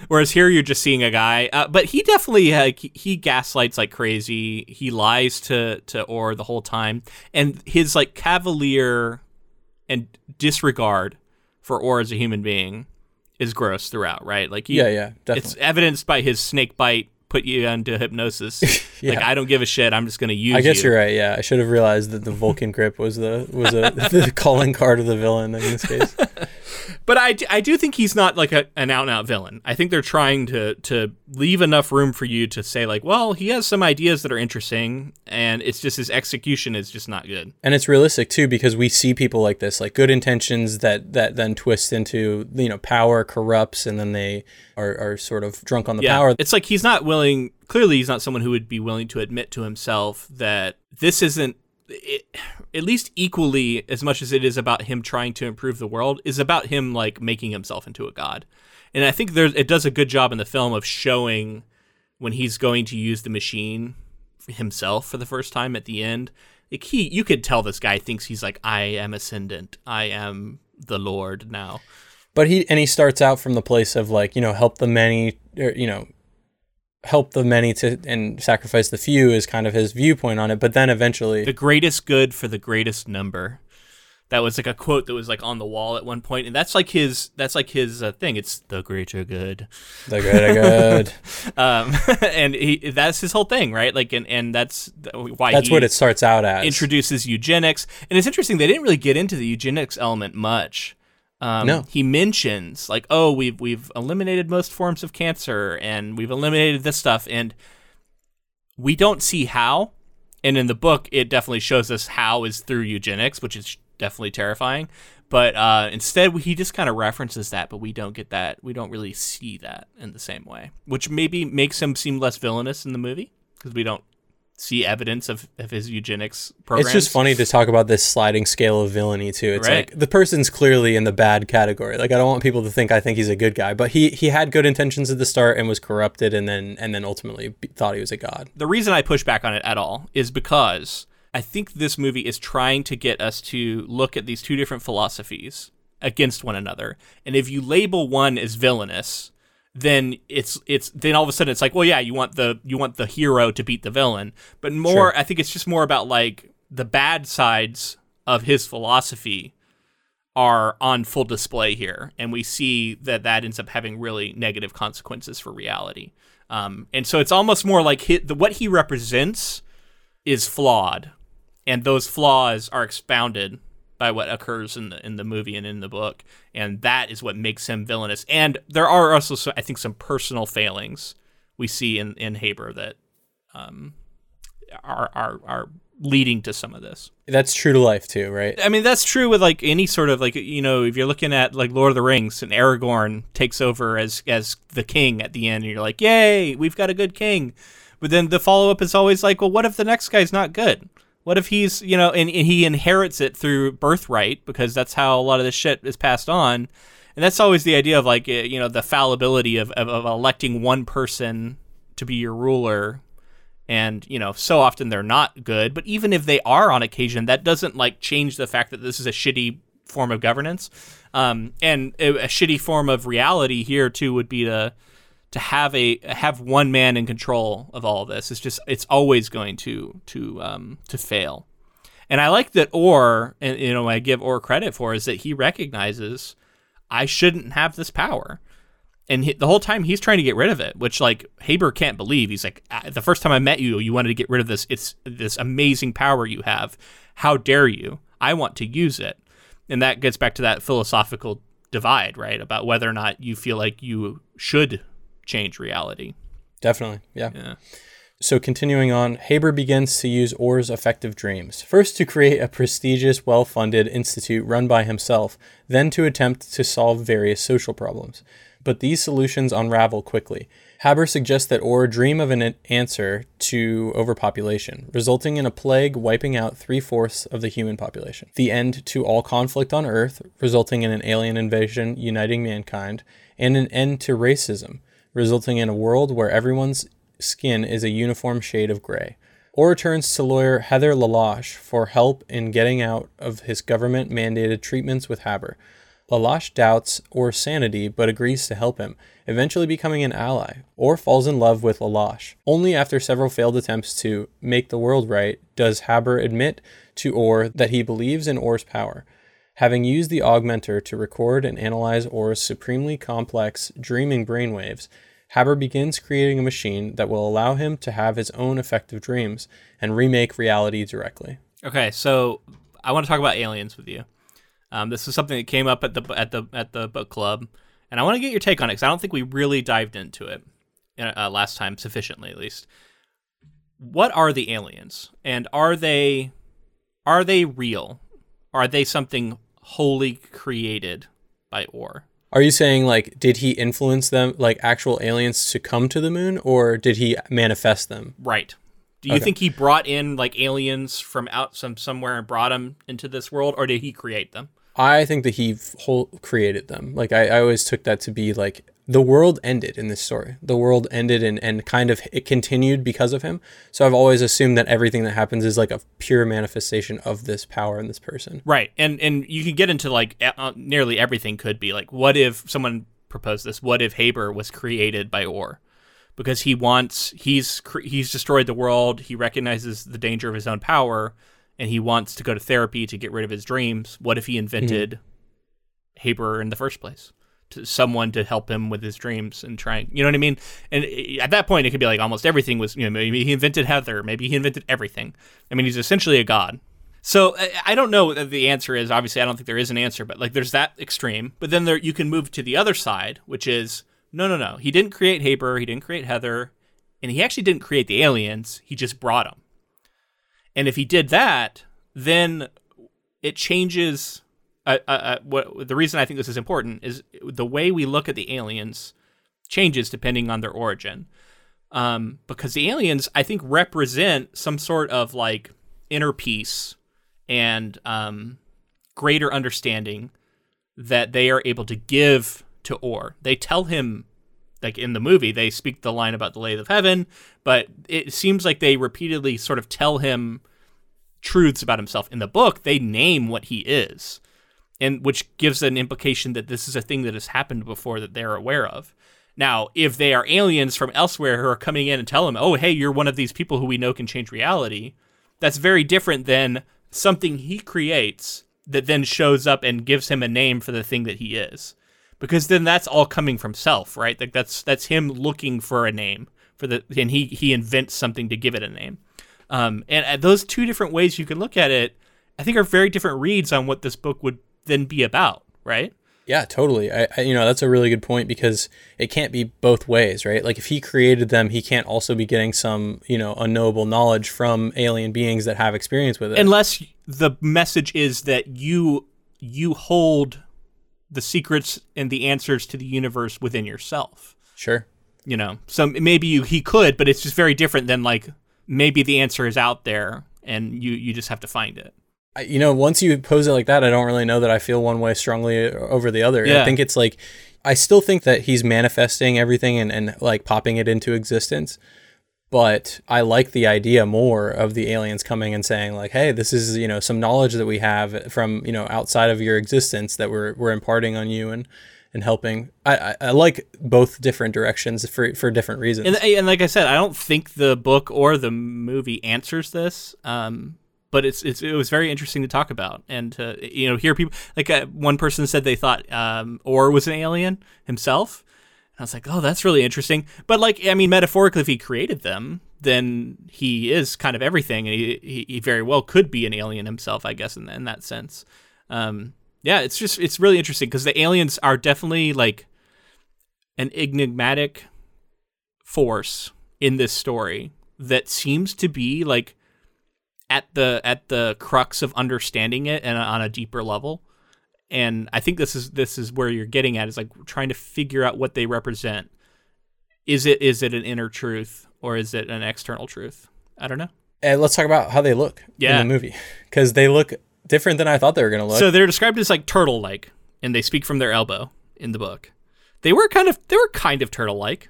Whereas here you're just seeing a guy, uh, but he definitely he, he gaslights like crazy. He lies to to Orr the whole time, and his like cavalier and disregard for Orr as a human being is gross throughout. Right? Like he, yeah yeah it's evidenced by his snake bite put you into hypnosis. (laughs) Like I don't give a shit. I'm just gonna use. I guess you. you're right. Yeah, I should have realized that the Vulcan grip was the was a (laughs) the calling card of the villain in this case. (laughs) But I, I do think he's not like a, an out and out villain. I think they're trying to to leave enough room for you to say like, well, he has some ideas that are interesting, and it's just his execution is just not good. and it's realistic too because we see people like this like good intentions that that then twist into you know power corrupts and then they are, are sort of drunk on the Yeah, power it's like he's not willing. Clearly, he's not someone who would be willing to admit to himself that this isn't. It, at least equally as much as it is about him trying to improve the world is about him like making himself into a god. And i think there's it does a good job in the film of showing when he's going to use the machine himself for the first time at the end. Like he you could tell this guy thinks he's like i am ascendant. I am the lord now. But he and he starts out from the place of like you know help the many or you know help the many to and sacrifice the few is kind of his viewpoint on it but then eventually the greatest good for the greatest number. That was like a quote that was like on the wall at one point and that's like his that's like his uh, thing. It's the greater good. The good good. (laughs) Um (laughs) and he that's his whole thing right? Like and and that's why that's what it starts out as. introduces eugenics. And it's interesting they didn't really get into the eugenics element much um, No. he mentions like oh we've we've eliminated most forms of cancer and we've eliminated this stuff and we don't see how and in the book it definitely shows us how is through eugenics which is definitely terrifying but uh, instead he just kind of references that but we don't get that we don't really see that in the same way which maybe makes him seem less villainous in the movie because we don't see evidence of, of his eugenics program It's just funny to talk about this sliding scale of villainy too. It's Right. like the person's clearly in the bad category. Like I don't want people to think I think he's a good guy, but he he had good intentions at the start and was corrupted, and then and then ultimately thought he was a god. the reason I push back on it at all is because I think this movie is trying to get us to look at these two different philosophies against one another. And if you label one as villainous, then it's it's then all of a sudden it's like, well, yeah, you want the you want the hero to beat the villain, but more, Sure. I think it's just more about like the bad sides of his philosophy are on full display here, and we see that that ends up having really negative consequences for reality. Um, and so it's almost more like the, what he represents is flawed, and those flaws are expounded by what occurs in the in the movie and in the book, and that is what makes him villainous. And there are also, so, I think, some personal failings we see in in Haber that um, are are are leading to some of this. That's true to life too, right? I mean, that's true with like any sort of like you know, if you're looking at like Lord of the Rings and Aragorn takes over as as the king at the end, and you're like, yay, we've got a good king. But then the follow up is always like, well, what if the next guy's not good? What if he's you know, and, and he inherits it through birthright because that's how a lot of this shit is passed on. And that's always the idea of like eh, you know the fallibility of, of, of electing one person to be your ruler. And you know so often they're not good. But even if they are on occasion that doesn't like change the fact that this is a shitty form of governance. Um, and a, a shitty form of reality here too would be to to have a have one man in control of all of this it's just it's always going to to um, to fail and i like that Orr and you know i give Orr credit for is that he recognizes i shouldn't have this power and he, the whole time he's trying to get rid of it, which like Haber can't believe. He's like, "Ah, the first time I met you, you wanted to get rid of this. It's this amazing power you have. How dare you? I want to use it. And that gets back to that philosophical divide, right? About whether or not you feel like you should change reality. Definitely. Yeah. Yeah. So continuing on, Haber begins to use Orr's effective dreams, first to create a prestigious, well-funded institute run by himself, then to attempt to solve various social problems. But these solutions unravel quickly. Haber suggests that Orr dream of an answer to overpopulation, resulting in a plague wiping out three-fourths of the human population, the end to all conflict on Earth, resulting in an alien invasion uniting mankind, and an end to racism, resulting in a world where everyone's skin is a uniform shade of gray. Orr turns to lawyer Heather Lelache for help in getting out of his government mandated treatments with Haber. Lelache doubts Orr's sanity but agrees to help him, eventually becoming an ally. Orr falls in love with Lelache. Only after several failed attempts to make the world right does Haber admit to Orr that he believes in Orr's power. Having used the augmenter to record and analyze Orr's supremely complex dreaming brainwaves, Haber begins creating a machine that will allow him to have his own effective dreams and remake reality directly. Okay, so I want to talk about aliens with you. Um, this is something that came up at the at the at the book club, and I want to get your take on it because I don't think we really dived into it uh, last time sufficiently, at least. What are the aliens, and are they are they real? Are they something wholly created by Orr? Are you saying like did he influence them like actual aliens to come to the moon or did he manifest them? Right. Do you Okay. think he brought in like aliens from out some somewhere and brought them into this world, or did he create them? I think that he whole created them. Like I, I always took that to be like the world ended in this story. The world ended and, and kind of it continued because of him. So I've always assumed that everything that happens is like a pure manifestation of this power in this person. Right, and and you can get into like uh, nearly everything could be like, what if someone proposed this? What if Haber was created by Orr? Because he wants he's he's destroyed the world. He recognizes the danger of his own power, and he wants to go to therapy to get rid of his dreams. What if he invented Haber in the first place? To someone to help him with his dreams and trying, you know what I mean? And uh, at that point, it could be like almost everything was, you know, maybe he invented Heather, maybe he invented everything. I mean, he's essentially a god. So I- I don't know what the answer is. Obviously, I don't think there is an answer, but like there's that extreme. But then there you can move to the other side, which is no, no, no. He didn't create Haber. He didn't create Heather, and he actually didn't create the aliens. He just brought them. And if he did that, then it changes. What the reason I think this is important is the way we look at the aliens changes depending on their origin. Um, because the aliens, I think, represent some sort of like inner peace and um, greater understanding that they are able to give to Orr. They tell him, like in the movie, they speak the line about the Lathe of Heaven, but it seems like they repeatedly sort of tell him truths about himself. In the book, they name what he is, and which gives an implication that this is a thing that has happened before that they're aware of. Now, if they are aliens from elsewhere who are coming in and tell him, "Oh, hey, you're one of these people who we know can change reality," that's very different than something he creates that then shows up and gives him a name for the thing that he is. Because then that's all coming from self, right? Like that's that's him looking for a name for the and he he invents something to give it a name. Um, and uh, those two different ways you can look at it, I think, are very different reads on what this book would then be about, right? Yeah, totally. I, I, you know, that's a really good point because it can't be both ways, right? Like if he created them, he can't also be getting some, you know, unknowable knowledge from alien beings that have experience with it. Unless the message is that you you hold the secrets and the answers to the universe within yourself. Sure. You know, so maybe you, he could, but it's just very different than like maybe the answer is out there and you you just have to find it you know, once you pose it like that, I don't really know that I feel one way strongly over the other. Yeah. I think it's like, I still think that he's manifesting everything and, and like popping it into existence. But I like the idea more of the aliens coming and saying like, "Hey, this is you know some knowledge that we have from you know outside of your existence that we're we're imparting on you and and helping." I, I, I like both different directions for for different reasons. And, and like I said, I don't think the book or the movie answers this. Um, but it's, it's it was very interesting to talk about and to you know hear people like uh, one person said they thought um, Orr was an alien himself. And I was like, oh, that's really interesting. But like, I mean, metaphorically, if he created them, then he is kind of everything, and he he, very well could be an alien himself, I guess, in, in that sense. Um, yeah, it's just it's really interesting because the aliens are definitely like an enigmatic force in this story that seems to be like at the at the crux of understanding it and on a deeper level. And I think this is this is where you're getting at is like trying to figure out what they represent. Is it is it an inner truth or is it an external truth? I don't know. And let's talk about how they look yeah. in the movie because they look different than I thought they were going to look. So they're described as like turtle-like, and they speak from their elbow in the book. They were kind of they were kind of turtle-like.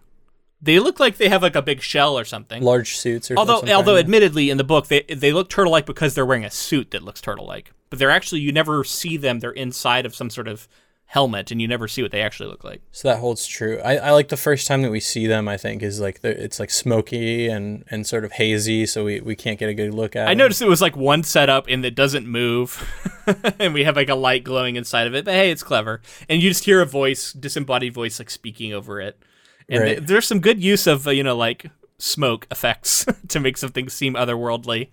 They look like they have like a big shell or something. Large suits or although something. although admittedly in the book they they look turtle like because they're wearing a suit that looks turtle like. But they're actually you never see them. They're inside of some sort of helmet and you never see what they actually look like. So that holds true. I, I like the first time that we see them, I think, is like it's like smoky and, and sort of hazy, so we, we can't get a good look at I them. noticed it was like one setup and it doesn't move. (laughs) and we have like a light glowing inside of it. But hey, it's clever. And you just hear a voice, disembodied voice like speaking over it. And Right. th- there's some good use of uh, you know like smoke effects (laughs) to make something seem otherworldly.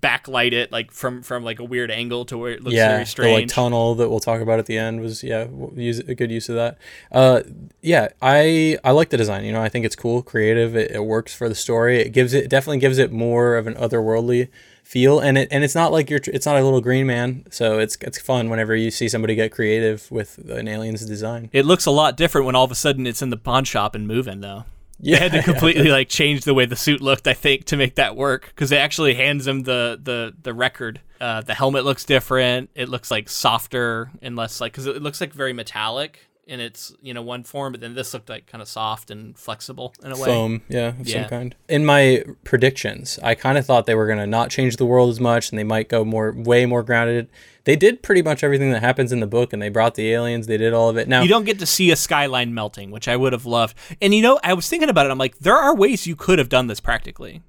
Backlight it like from from like a weird angle to where it looks yeah, very strange. the like tunnel that we'll talk about at the end was yeah use a good use of that. Uh, yeah, I I like the design. You know, I think it's cool, creative. It, it works for the story. It gives it definitely gives it more of an otherworldly feel, and it and it's not like you're it's not a little green man. So it's it's fun whenever you see somebody get creative with an alien's design. it looks a lot different when all of a sudden it's in the pawn shop and moving though. Yeah, They had to (laughs) completely like change the way the suit looked, I think, to make that work. Because it actually hands him the the the record. Uh, the helmet looks different. It looks like softer and less like because it looks like very metallic in its you know one form, but then this looked like kind of soft and flexible in a way. foam, yeah, of Yeah. some kind. In my predictions, I kind of thought they were gonna not change the world as much, and they might go more, way more grounded. They did pretty much everything that happens in the book, and they brought the aliens. They did all of it. Now, You don't get to see a skyline melting, which I would have loved. And you know, I was thinking about it. I'm like, there are ways you could have done this practically.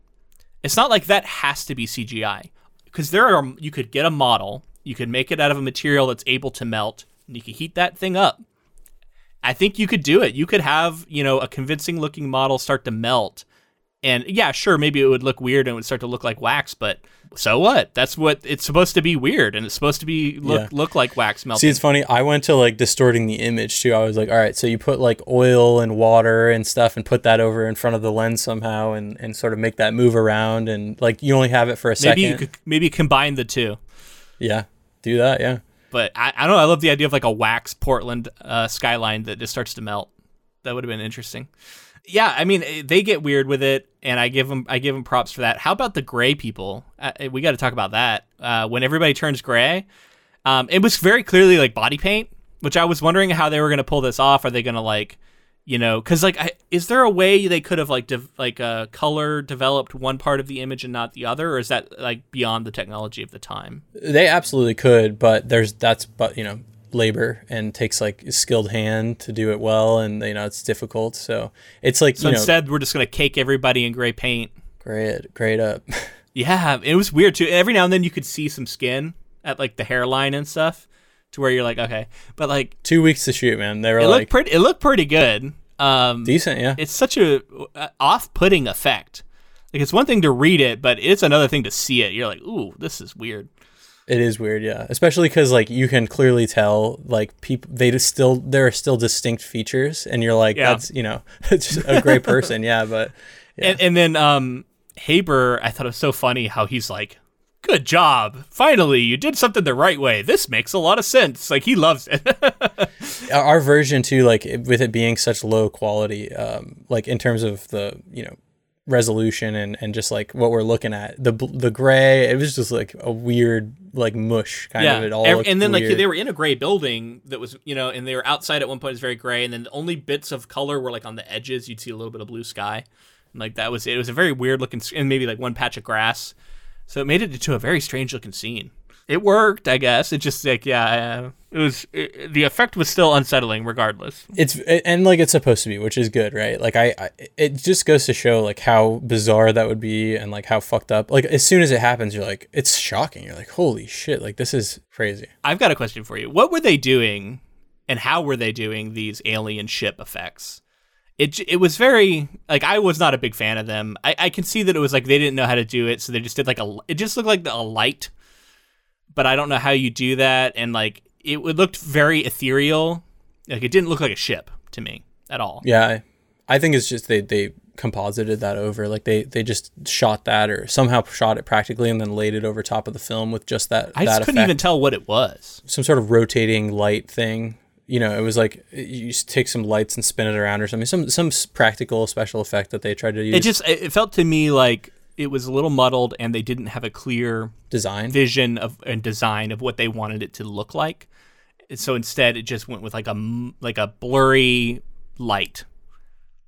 It's not like that has to be CGI, because there are. You could get a model, you could make it out of a material that's able to melt, and you could heat that thing up. I think you could do it. You could have, you know, a convincing looking model start to melt. And yeah, sure, maybe it would look weird and it would start to look like wax, but so what? That's what it's supposed to be weird and it's supposed to be look Yeah. look like wax melting. See, it's funny. I went to like distorting the image too. I was like, all right, so you put like oil and water and stuff and put that over in front of the lens somehow and, and sort of make that move around. And like you only have it for a maybe second. you could maybe combine the two. yeah, do that. Yeah. But I, I don't know. I love the idea of like a wax Portland uh, skyline that just starts to melt. That would have been interesting. Yeah, I mean eh, they get weird with it, and I give them I give them props for that. How about the gray people? Uh, we got to talk about that. Uh, when everybody turns gray, um, it was very clearly like body paint, which I was wondering how they were going to pull this off. Are they going to like, you know, because like, I, is there a way they could have like dev- like uh, color developed one part of the image and not the other, or is that like beyond the technology of the time? They absolutely could, but there's that's but you know labor and takes like a skilled hand to do it well, and you know it's difficult. So it's like so you know, instead we're just gonna cake everybody in gray paint. great, great up. (laughs) Yeah, it was weird too. Every now and then you could see some skin at like the hairline and stuff, to where you're like, okay, but like Two weeks to shoot, man. They were it like looked pretty. It looked pretty good. Um, decent, yeah. it's such a uh, off-putting effect. Like it's one thing to read it, but it's another thing to see it. You're like, ooh, this is weird. It is weird, yeah. Especially because like you can clearly tell like people they just still there are still distinct features, and you're like, Yeah. that's you know, (laughs) it's just a great person, yeah. But Yeah. And, and then um, Haber, I thought it was so funny how he's like, "Good job! Finally, you did something the right way. This makes a lot of sense." Like he loves it. (laughs) our- version too, like with it being such low quality, um, like in terms of the you know resolution and and just like what we're looking at, the the gray, it was just like a weird like mush kind of. It all looked and then like they were in a gray building that was you know, and they were outside at one point. It's very gray, and then the only bits of color were like on the edges. You'd see a little bit of blue sky, and like that was it. Was a very weird looking, and maybe like one patch of grass. So it made it into a very strange looking scene. It worked, I guess. It just like yeah, uh, it was. It, the effect was still unsettling, regardless. it's and like it's supposed to be which is good right like I, I it just goes to show like how bizarre that would be and like how fucked up like as soon as it happens you're like it's shocking you're like holy shit like this is crazy I've got a question for you. What were they doing, and how were they doing these alien ship effects? It it was very like I was not a big fan of them. I, I can see that it was like they didn't know how to do it, so they just did like a. It just looked like a light, but I don't know how you do that, and like it, it looked very ethereal. Like it didn't look like a ship to me at all. yeah I, I think it's just they they composited that over like they they just shot that or somehow shot it practically and then laid it over top of the film with just that I that just couldn't effect. even tell what it was. some sort of rotating light thing. You know, it was like you just take some lights and spin it around or something. Some some practical special effect that they tried to use. It just it felt to me like it was a little muddled, and they didn't have a clear design. vision of and design of what they wanted it to look like. So instead, it just went with like a like a blurry light.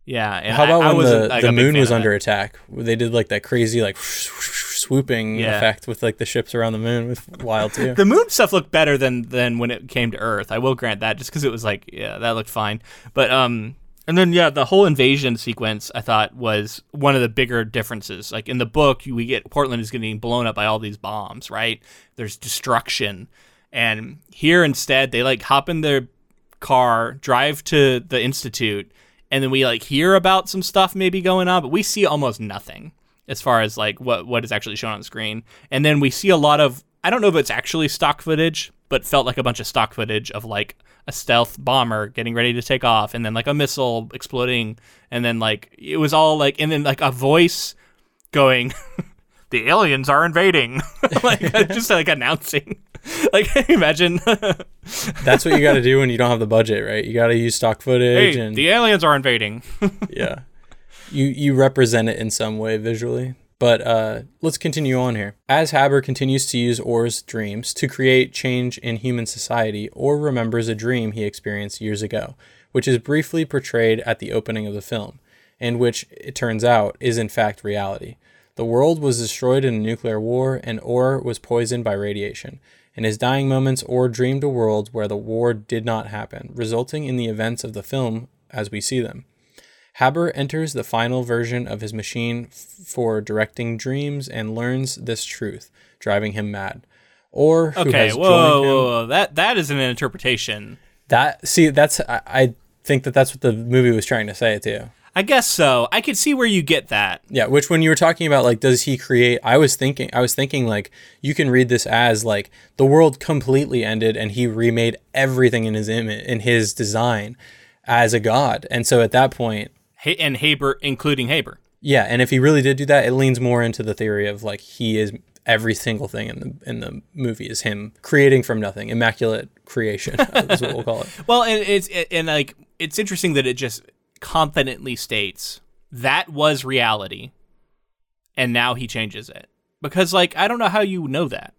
Yeah, and How about I, I when the, like, the moon was under attack? They did like that crazy like (laughs) swooping Yeah. effect with like the ships around the moon with wild too. The moon stuff looked better than than when it came to Earth. I will grant that, just because it was like, yeah, that looked fine. But um, and then yeah, the whole invasion sequence I thought was one of the bigger differences. Like in the book, we get Portland is getting blown up by all these bombs, right? There's destruction, and here instead they like hop in their car, drive to the institute, and then we like hear about some stuff maybe going on, but we see almost nothing as far as like what what is actually shown on screen. And then we see a lot of I don't know if it's actually stock footage, but felt like a bunch of stock footage of like a stealth bomber getting ready to take off and then like a missile exploding and then like it was all like and then like a voice going (laughs) the aliens are invading. (laughs) Like (laughs) just like announcing. Like imagine. That's what you got to do when you don't have the budget, right? You got to use stock footage hey and the aliens are invading. Yeah, you you represent it in some way visually. But uh, let's continue on here. As Haber continues to use Orr's dreams to create change in human society, Orr remembers a dream he experienced years ago, which is briefly portrayed at the opening of the film, and which, it turns out, is in fact reality. The world was destroyed in a nuclear war, and Orr was poisoned by radiation. In his dying moments, Orr dreamed a world where the war did not happen, resulting in the events of the film as we see them. Haber enters the final version of his machine f- for directing dreams and learns this truth, driving him mad. Orr who okay has whoa, joined him. whoa, whoa that that is an interpretation That see, that's I, I think that that's what the movie was trying to say too. I guess so. I could see where you get that. Yeah, which when you were talking about like does he create I was thinking I was thinking like you can read this as like the world completely ended and he remade everything in his image in his design as a god. And so at that point, and Haber, including Haber. yeah, and if he really did do that, it leans more into the theory of like he is every single thing in the in the movie is him creating from nothing, immaculate creation (laughs) uh, is what we'll call it. Well, and it's and like it's interesting that it just confidently states that was reality, and now he changes it because like I don't know how you know that.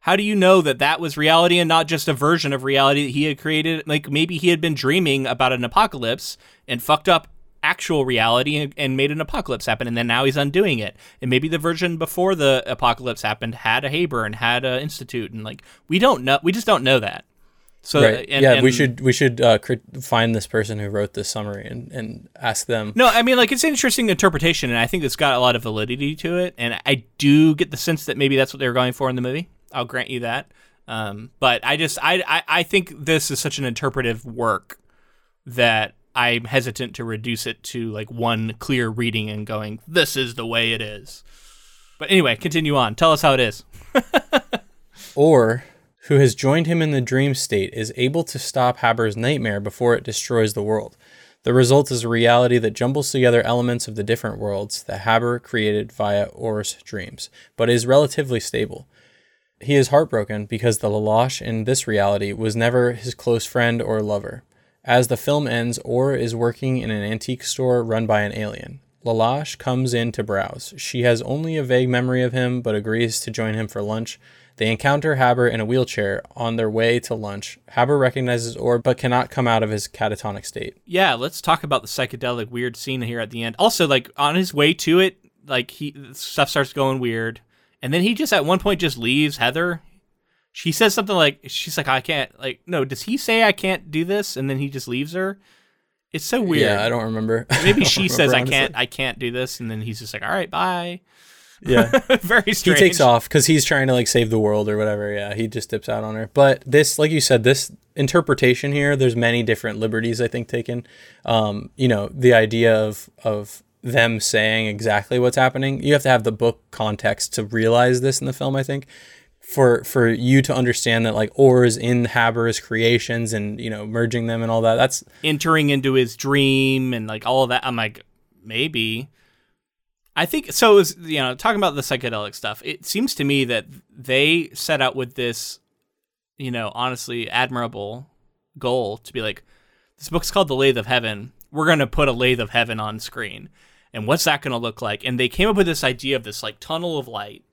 How do you know that that was reality and not just a version of reality that he had created? Like maybe he had been dreaming about an apocalypse and fucked up actual reality and, and made an apocalypse happen, and then now he's undoing it. And maybe the version before the apocalypse happened had a Haber and had an institute, and like we don't know, we just don't know that. So right. and- yeah, we should we should uh, find this person who wrote this summary and, and ask them. No, I mean like it's an interesting interpretation, and I think it's got a lot of validity to it. And I do get the sense that maybe that's what they were going for in the movie. I'll grant you that. Um, but I just I, I I think this is such an interpretive work that I'm hesitant to reduce it to like one clear reading and going this is the way it is. But anyway, continue on. Tell us how it is. (laughs) Orr who has joined him in the dream state is able to stop Haber's nightmare before it destroys the world. The result is a reality that jumbles together elements of the different worlds that Haber created via Orr's dreams, but is relatively stable. He is heartbroken because the Lelache in this reality was never his close friend or lover. As the film ends, Orr is working in an antique store run by an alien. Lelache comes in to browse. She has only a vague memory of him, but agrees to join him for lunch. They encounter Haber in a wheelchair on their way to lunch. Haber recognizes Orr, but cannot come out of his catatonic state. Yeah, let's talk about the psychedelic weird scene here at the end. Also, like on his way to it, like he stuff starts going weird, and then he just at one point just leaves Heather. She says something like she's like I can't like no, does he say I can't do this and then he just leaves her? It's so weird. Yeah, I don't remember. (laughs) Maybe don't she says remember, I can't I can't do this and then he's just like all right, bye. (laughs) Yeah. (laughs) Very strange. he takes off because he's trying to like save the world or whatever. Yeah, he just dips out on her. But this, like you said, this interpretation here, there's many different liberties I think taken. Um, you know, the idea of of them saying exactly what's happening. You have to have the book context to realize this in the film. I think for for you to understand that like Orr's in Haber's creations and you know merging them and all that. That's entering into his dream and like all of that. I'm like, maybe. I think so. Is you know talking about the psychedelic stuff? It seems to me that they set out with this, you know, honestly admirable goal to be like, this book's called The Lathe of Heaven. We're gonna put a lathe of heaven on screen, and what's that gonna look like? And they came up with this idea of this like tunnel of light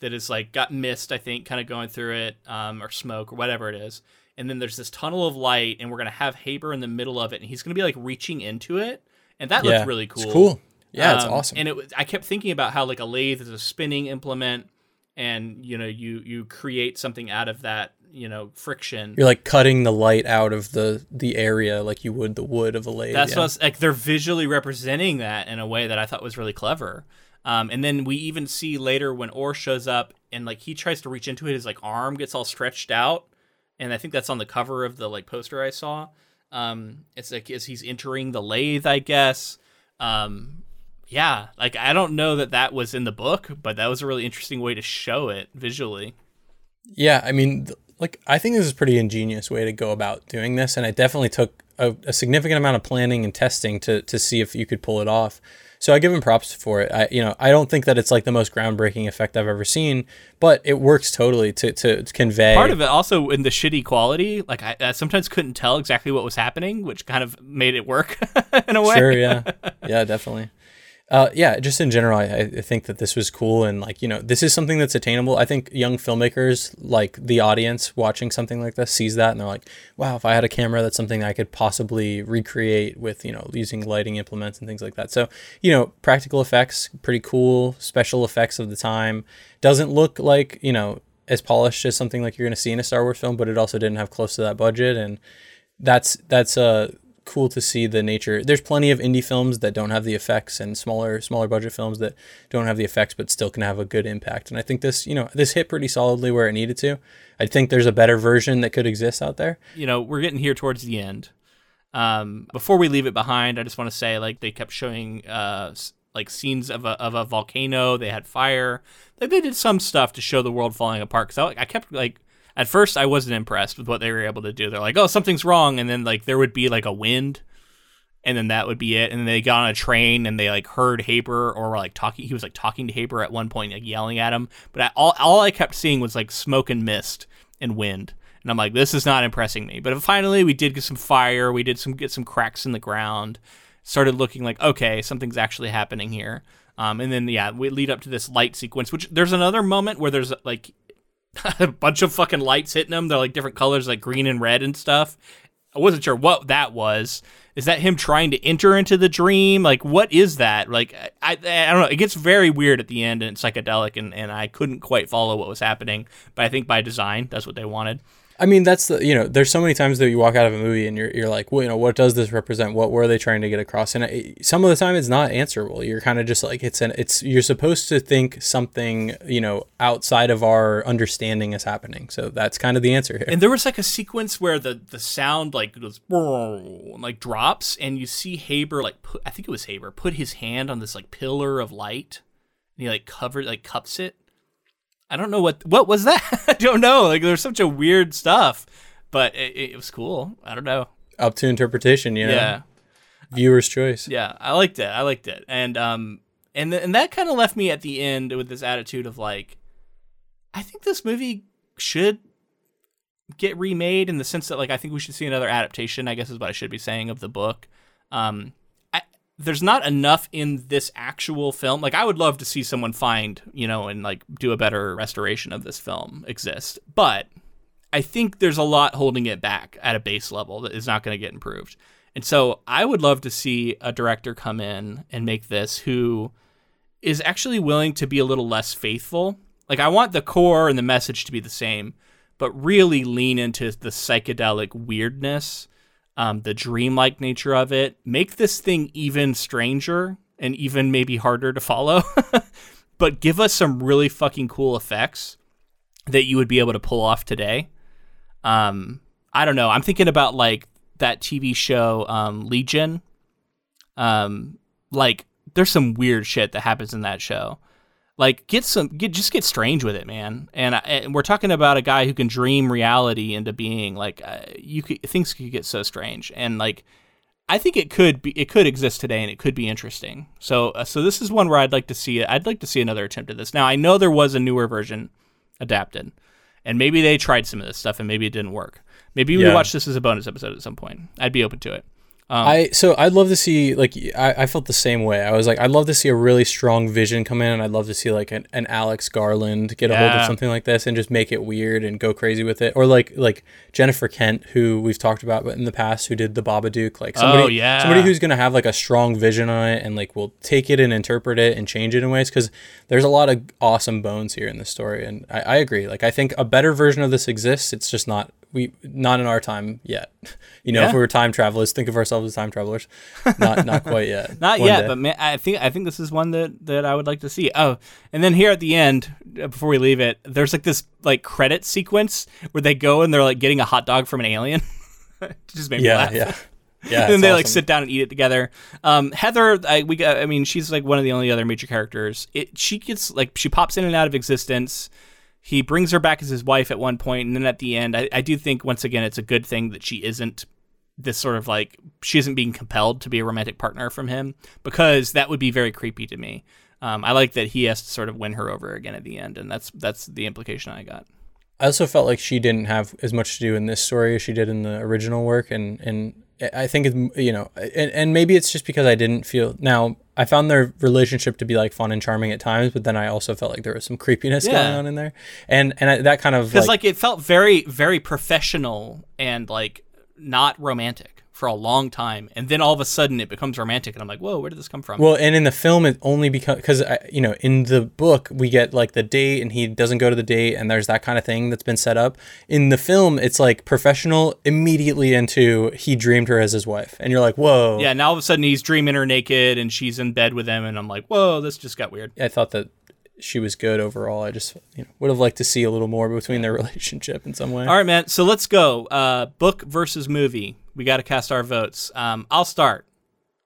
that is like got mist, I think, kind of going through it, um, or smoke or whatever it is. And then there's this tunnel of light, and we're gonna have Haber in the middle of it, and he's gonna be like reaching into it, and that yeah, looks really cool. It's cool. Yeah, it's Um, awesome. And it was, I kept thinking about how like a lathe is a spinning implement, and you know you you create something out of that you know friction. You're like cutting the light out of the the area like you would the wood of a lathe. That's yeah. was, like they're visually representing that in a way that I thought was really clever. Um, and then we even see later when Orr shows up and like he tries to reach into it, his like arm gets all stretched out, and I think that's on the cover of the like poster I saw. Um, it's like as he's entering the lathe, I guess. Um, yeah, like I don't know that that was in the book, but that was a really interesting way to show it visually. Yeah, I mean, like I think this is a pretty ingenious way to go about doing this, and it definitely took a, a significant amount of planning and testing to to see if you could pull it off. So I give him props for it. I you know I don't think that it's like the most groundbreaking effect I've ever seen, but it works totally to to, convey. Part of it also in the shitty quality, like I, I sometimes couldn't tell exactly what was happening, which kind of made it work (laughs) in a way. Sure, yeah, yeah, definitely. Uh, yeah, just in general, I, I think that this was cool and like you know this is something that's attainable. I think young filmmakers, like the audience watching something like this, sees that and they're like, "Wow, if I had a camera, that's something I could possibly recreate with you know using lighting implements and things like that." So you know, practical effects, pretty cool. Special effects of the time doesn't look like you know as polished as something like you're going to see in a Star Wars film, but it also didn't have close to that budget and that's that's uh cool to see the nature. There's plenty of indie films that don't have the effects and smaller smaller budget films that don't have the effects but still can have a good impact. And I think this, you know, this hit pretty solidly where it needed to. I think there's a better version that could exist out there. you know, we're getting here towards the end. Um, before we leave it behind, I just want to say, like, they kept showing, uh, like scenes of a of a volcano. They had fire. Like, they did some stuff to show the world falling apart. Because I, I kept like, at first, I wasn't impressed with what they were able to do. They're like, oh, something's wrong, and then like there would be like a wind, and then that would be it. And then they got on a train and they like heard Haber or were like talking. He was like talking to Haber at one point, like yelling at him. But I, all all I kept seeing was like smoke and mist and wind. And I'm like, this is not impressing me. But finally, we did get some fire. We did some get some cracks in the ground. Started looking like okay, something's actually happening here. Um, and then yeah, we lead up to this light sequence. Which there's another moment where there's like (laughs) a bunch of fucking lights hitting them. They're like different colors, like green and red and stuff. I wasn't sure what that was. Is that him trying to enter into the dream? Like, what is that? Like, I, I, I don't know. It gets very weird at the end and it's psychedelic, and, and I couldn't quite follow what was happening. But I think by design, that's what they wanted. I mean, that's the you know, there's so many times that you walk out of a movie and you're you're like, well, you know, what does this represent? What were they trying to get across? And it, some of the time, it's not answerable. You're kind of just like it's an it's you're supposed to think something you know outside of our understanding is happening. So that's kind of the answer here. And there was like a sequence where the the sound like goes like drops, and you see Haber like put I think it was Haber put his hand on this like pillar of light, and he like covered like cups it. I don't know what what was that. (laughs) I don't know. Like there's such a weird stuff, but it, it was cool. I don't know. Up to interpretation, you know? Yeah, Viewer's choice. yeah. I liked it. I liked it, and um, and th- and that kind of left me at the end with this attitude of like, I think this movie should get remade in the sense that like I think we should see another adaptation. I guess is what I should be saying of the book. Um, there's not enough in this actual film. Like I would love to see someone find you know and like do a better restoration of this film exist, but I think there's a lot holding it back at a base level that is not going to get improved. And so I would love to see a director come in and make this who is actually willing to be a little less faithful. Like I want the core and the message to be the same, but really lean into the psychedelic weirdness, um, the dreamlike nature of it. Make this thing even stranger and even maybe harder to follow, (laughs) but give us some really fucking cool effects that you would be able to pull off today. Um, I don't know. I'm thinking about like that TV show um, Legion. Um, like there's some weird shit that happens in that show. Like get some get just get strange with it, man. And, I, and we're talking about a guy who can dream reality into being. Like uh, you could things could get so strange and like. I think it could be it could exist today and it could be interesting. So uh, so this is one where I'd like to see it. I'd like to see another attempt at this. Now I know there was a newer version adapted, and maybe they tried some of this stuff and maybe it didn't work. Maybe we Yeah. watch this as a bonus episode at some point. I'd be open to it. Um, I so I'd love to see like I, I felt the same way. I was like I'd love to see a really strong vision come in, and I'd love to see like an, an Alex Garland get a hold of something like this and just make it weird and go crazy with it, or like like Jennifer Kent, who we've talked about in the past, who did the Babadook, like somebody Oh, yeah. somebody who's gonna have like a strong vision on it and like will take it and interpret it and change it in ways because there's a lot of awesome bones here in this story, and I, I agree. Like I think a better version of this exists. It's just not we not in our time yet. (laughs) You know, Yeah. if we were time travelers, think of ourselves as time travelers. (laughs) Not not quite yet. Not One yet, day. but man, I think I think this is one that that I would like to see. Oh, and then here at the end, uh, before we leave it, there's like this like credit sequence where they go and they're like getting a hot dog from an alien. (laughs) Just made me yeah, laugh. yeah, yeah. and then they like sit down and eat it together. Um, Heather, I, we, got- I mean, she's like one of the only other major characters. It, she gets like she pops in and out of existence. He brings her back as his wife at one point, and then at the end, I, I do think once again it's a good thing that she isn't this sort of like she isn't being compelled to be a romantic partner from him because that would be very creepy to me. Um, I like that he has to sort of win her over again at the end, and that's that's the implication I got. I also felt like she didn't have as much to do in this story as she did in the original work, and and I think you know, and, and maybe it's just because I didn't feel now. I found their relationship to be like fun and charming at times, but then I also felt like there was some creepiness Yeah. going on in there, and and I, that kind of because like, like, it felt very very professional and like not romantic for a long time and then all of a sudden it becomes romantic and i'm like whoa where did this come from Well, and in the film, it only because because you know in the book we get like the date and he doesn't go to the date and there's that kind of thing that's been set up. In the film, it's like professional immediately into he dreamed her as his wife, and you're like, whoa. yeah now all of a sudden he's dreaming her naked and she's in bed with him and i'm like whoa this just got weird I thought that she was good overall. I just you know, would have liked to see a little more between their (laughs) relationship in some way. all right man so let's go uh book versus movie we got to cast our votes um i'll start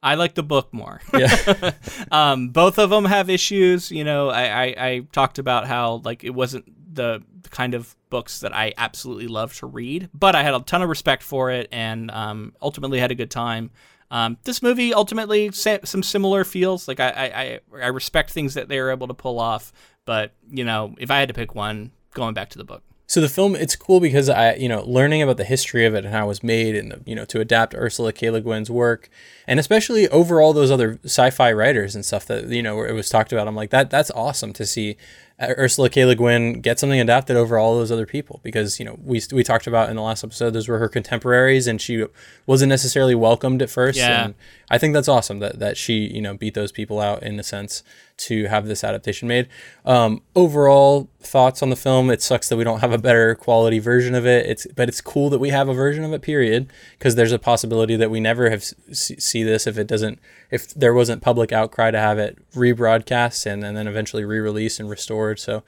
I like the book more. (laughs) Yeah. (laughs) um, both of them have issues. You know, I, I, I talked about how like it wasn't the kind of books that I absolutely love to read, but I had a ton of respect for it and um, ultimately had a good time. Um, this movie ultimately some similar feels. Like I, I, I, I respect things that they were able to pull off, but you know, if I had to pick one, going back to the book. So the film, it's cool because I, you know, learning about the history of it and how it was made, and the, you know, to adapt Ursula K. Le Guin's work, and especially over all those other sci-fi writers and stuff that you know it was talked about. I'm like that. That's awesome to see uh, Ursula K. Le Guin get something adapted over all those other people because you know we we talked about in the last episode those were her contemporaries and she wasn't necessarily welcomed at first. Yeah. And I think that's awesome that that she you know beat those people out in a sense to have this adaptation made. Um, overall thoughts on the film: It sucks that we don't have a better quality version of it. It's but it's cool that we have a version of it. Period, because there's a possibility that we never have see this if it doesn't if there wasn't public outcry to have it rebroadcast and, and then eventually re-released and restored. So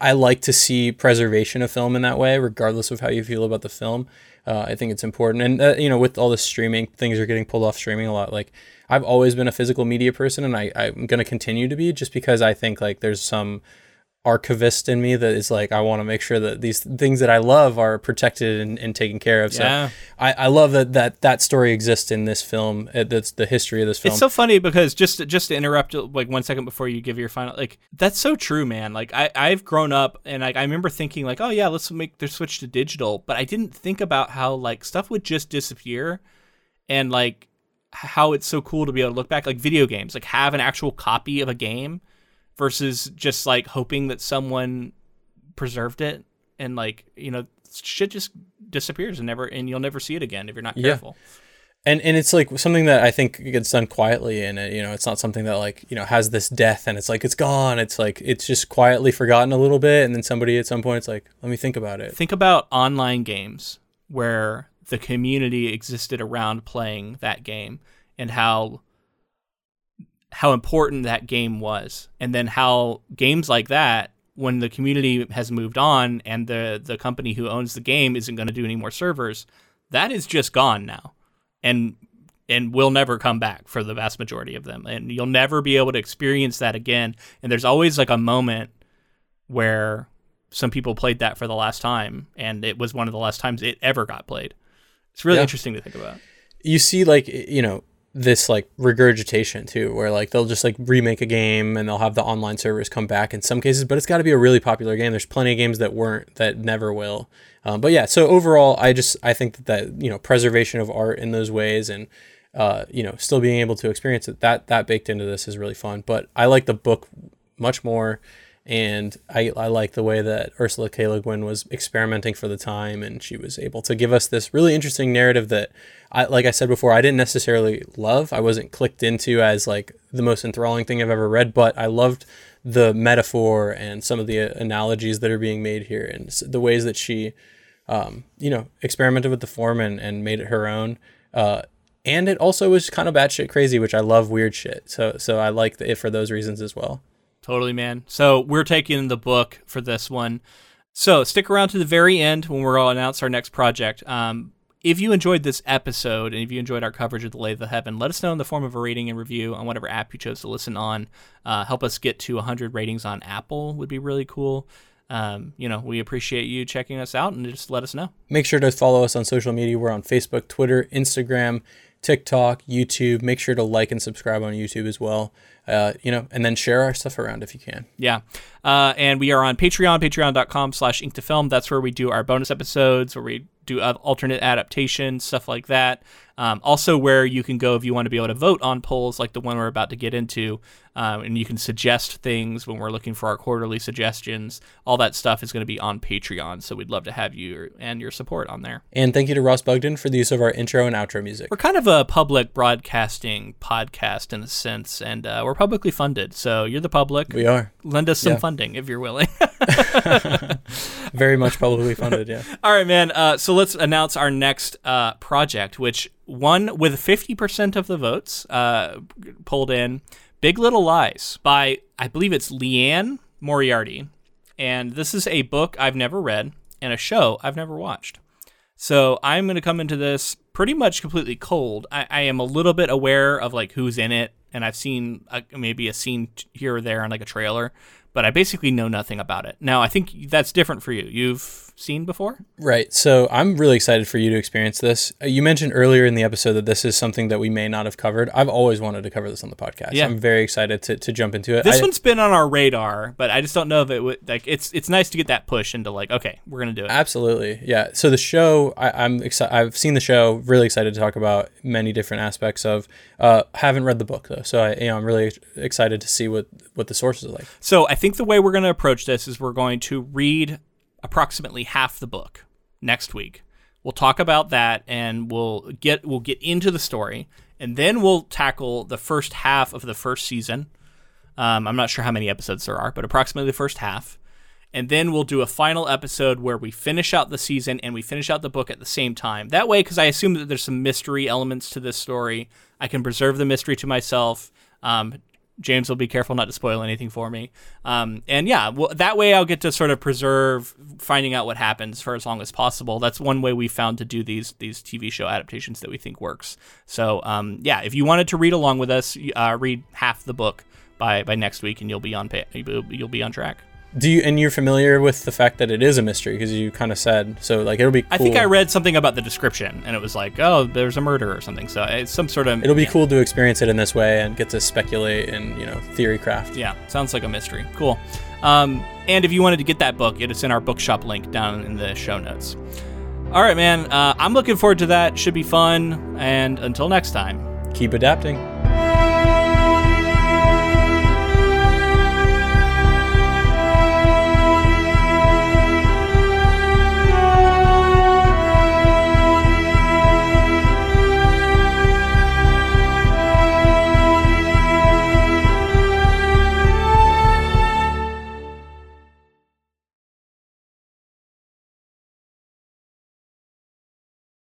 I like to see preservation of film in that way, regardless of how you feel about the film. Uh, I think it's important, and uh, you know, with all the streaming, things are getting pulled off streaming a lot. Like I've always been a physical media person, and I I'm gonna continue to be, just because I think like there's some archivist in me that is like I want to make sure that these things that I love are protected and, and taken care of. So Yeah. I, I love that that that story exists in this film. Uh, That's the history of this film. It's so funny because just just to interrupt like one second before you give your final like that's so true, man. Like I I've grown up and like I remember thinking like, oh yeah, let's make the switch to digital, but I didn't think about how like stuff would just disappear and like how it's so cool to be able to look back like video games, like have an actual copy of a game versus just like hoping that someone preserved it and like, you know, shit just disappears and never and you'll never see it again if you're not careful. Yeah. and and it's like something that I think gets done quietly, and it, you know, it's not something that like you know has this death, and it's like it's gone. It's like it's just quietly forgotten a little bit, and then somebody at some point, it's like, let me think about it. think about online games where the community existed around playing that game and how how important that game was. And then how games like that when the community has moved on and the the company who owns the game isn't going to do any more servers that is just gone now. And and will never come back for the vast majority of them. And you'll never be able to experience that again. And there's always like a moment where some people played that for the last time and it was one of the last times it ever got played. It's really Yeah. interesting to think about. You see, like you know, this like regurgitation too, where like they'll just like remake a game and they'll have the online servers come back in some cases, but it's got to be a really popular game. There's plenty of games that weren't that never will. Um, but yeah, so overall, I just I think that that you know preservation of art in those ways and uh, you know still being able to experience it that that baked into this is really fun. But I like the book much more. And I, I like the way that Ursula K. Le Guin was experimenting for the time, and she was able to give us this really interesting narrative that, I like I said before, I didn't necessarily love. I wasn't clicked into as like the most enthralling thing I've ever read, but I loved the metaphor and some of the uh, analogies that are being made here, and the ways that she, um, you know, experimented with the form and, and made it her own. Uh, and it also was kind of batshit crazy, which I love weird shit. So so I like it for those reasons as well. Totally, man. So we're taking the book for this one. So stick around to the very end when we're to announce our next project. Um, if you enjoyed this episode and if you enjoyed our coverage of the Lay of the Heaven, let us know in the form of a rating and review on whatever app you chose to listen on. Uh, help us get to 100 ratings on Apple would be really cool. Um, you know, we appreciate you checking us out and just let us know. Make sure to follow us on social media. We're on Facebook, Twitter, Instagram, TikTok, YouTube. Make sure to like and subscribe on YouTube as well. Uh, you know, and then share our stuff around if you can. Yeah. Uh, and we are on Patreon, patreon.com slash ink to film. That's where we do our bonus episodes, where we do uh, alternate adaptations, stuff like that. Um, also, where you can go if you want to be able to vote on polls like the one we're about to get into. Um, and you can suggest things when we're looking for our quarterly suggestions. All that stuff is going to be on Patreon. So we'd love to have you and your support on there. And thank you to Ross Bugden for the use of our intro and outro music. We're kind of a public broadcasting podcast in a sense, and uh, we're publicly funded. So you're the public. We are Lend us some Yeah. funding if you're willing. (laughs) very much publicly funded. Yeah. (laughs) All right, man. Uh, so let's announce our next uh, project, which won with 50% of the votes uh, pulled in Big Little Lies by, I believe it's Liane Moriarty. And this is a book I've never read and a show I've never watched. So I'm going to come into this pretty much completely cold. I, I am a little bit aware of like who's in it, and I've seen uh, maybe a scene here or there on like a trailer, but I basically know nothing about it. Now I think that's different for you. You've seen before? Right. So I'm really excited for you to experience this. Uh, You mentioned earlier in the episode that this is something that we may not have covered. I've always wanted to cover this on the podcast. Yeah. I'm very excited to, to jump into it. This I- one's been on our radar, but I just don't know if it would like. It's it's nice to get that push into like, okay, we're gonna do it. Absolutely, yeah. So the show, I, I'm excited. I've seen the show. Really excited to talk about many different aspects of. Uh, haven't read the book though, so I, you know, I'm really excited to see what what the source is like. So I think the way we're gonna approach this is we're going to read approximately half the book next week. We'll talk about that, and we'll get we'll get into the story, and then we'll tackle the first half of the first season. Um, I'm not sure how many episodes there are, but approximately the first half. And then we'll do a final episode where we finish out the season and we finish out the book at the same time. That way, because I assume that there's some mystery elements to this story, I can preserve the mystery to myself. Um, James will be careful not to spoil anything for me. Um, and yeah, well, that way I'll get to sort of preserve finding out what happens for as long as possible. That's one way we found to do these these TV show adaptations that we think works. So um, yeah, if you wanted to read along with us, uh, read half the book by by next week, and you'll be on you'll be on track. Do you and you're familiar with the fact that it is a mystery because you kind of said so like it'll be cool. I think I read something about the description and it was like oh there's a murder or something so it's some sort of it'll be yeah. cool to experience it in this way and get to speculate and you know theory craft. Yeah, sounds like a mystery. Cool. Um, and if you wanted to get that book, it's in our bookshop link down in the show notes. All right, man. Uh, I'm looking forward to that. Should be fun. And until next time, keep adapting.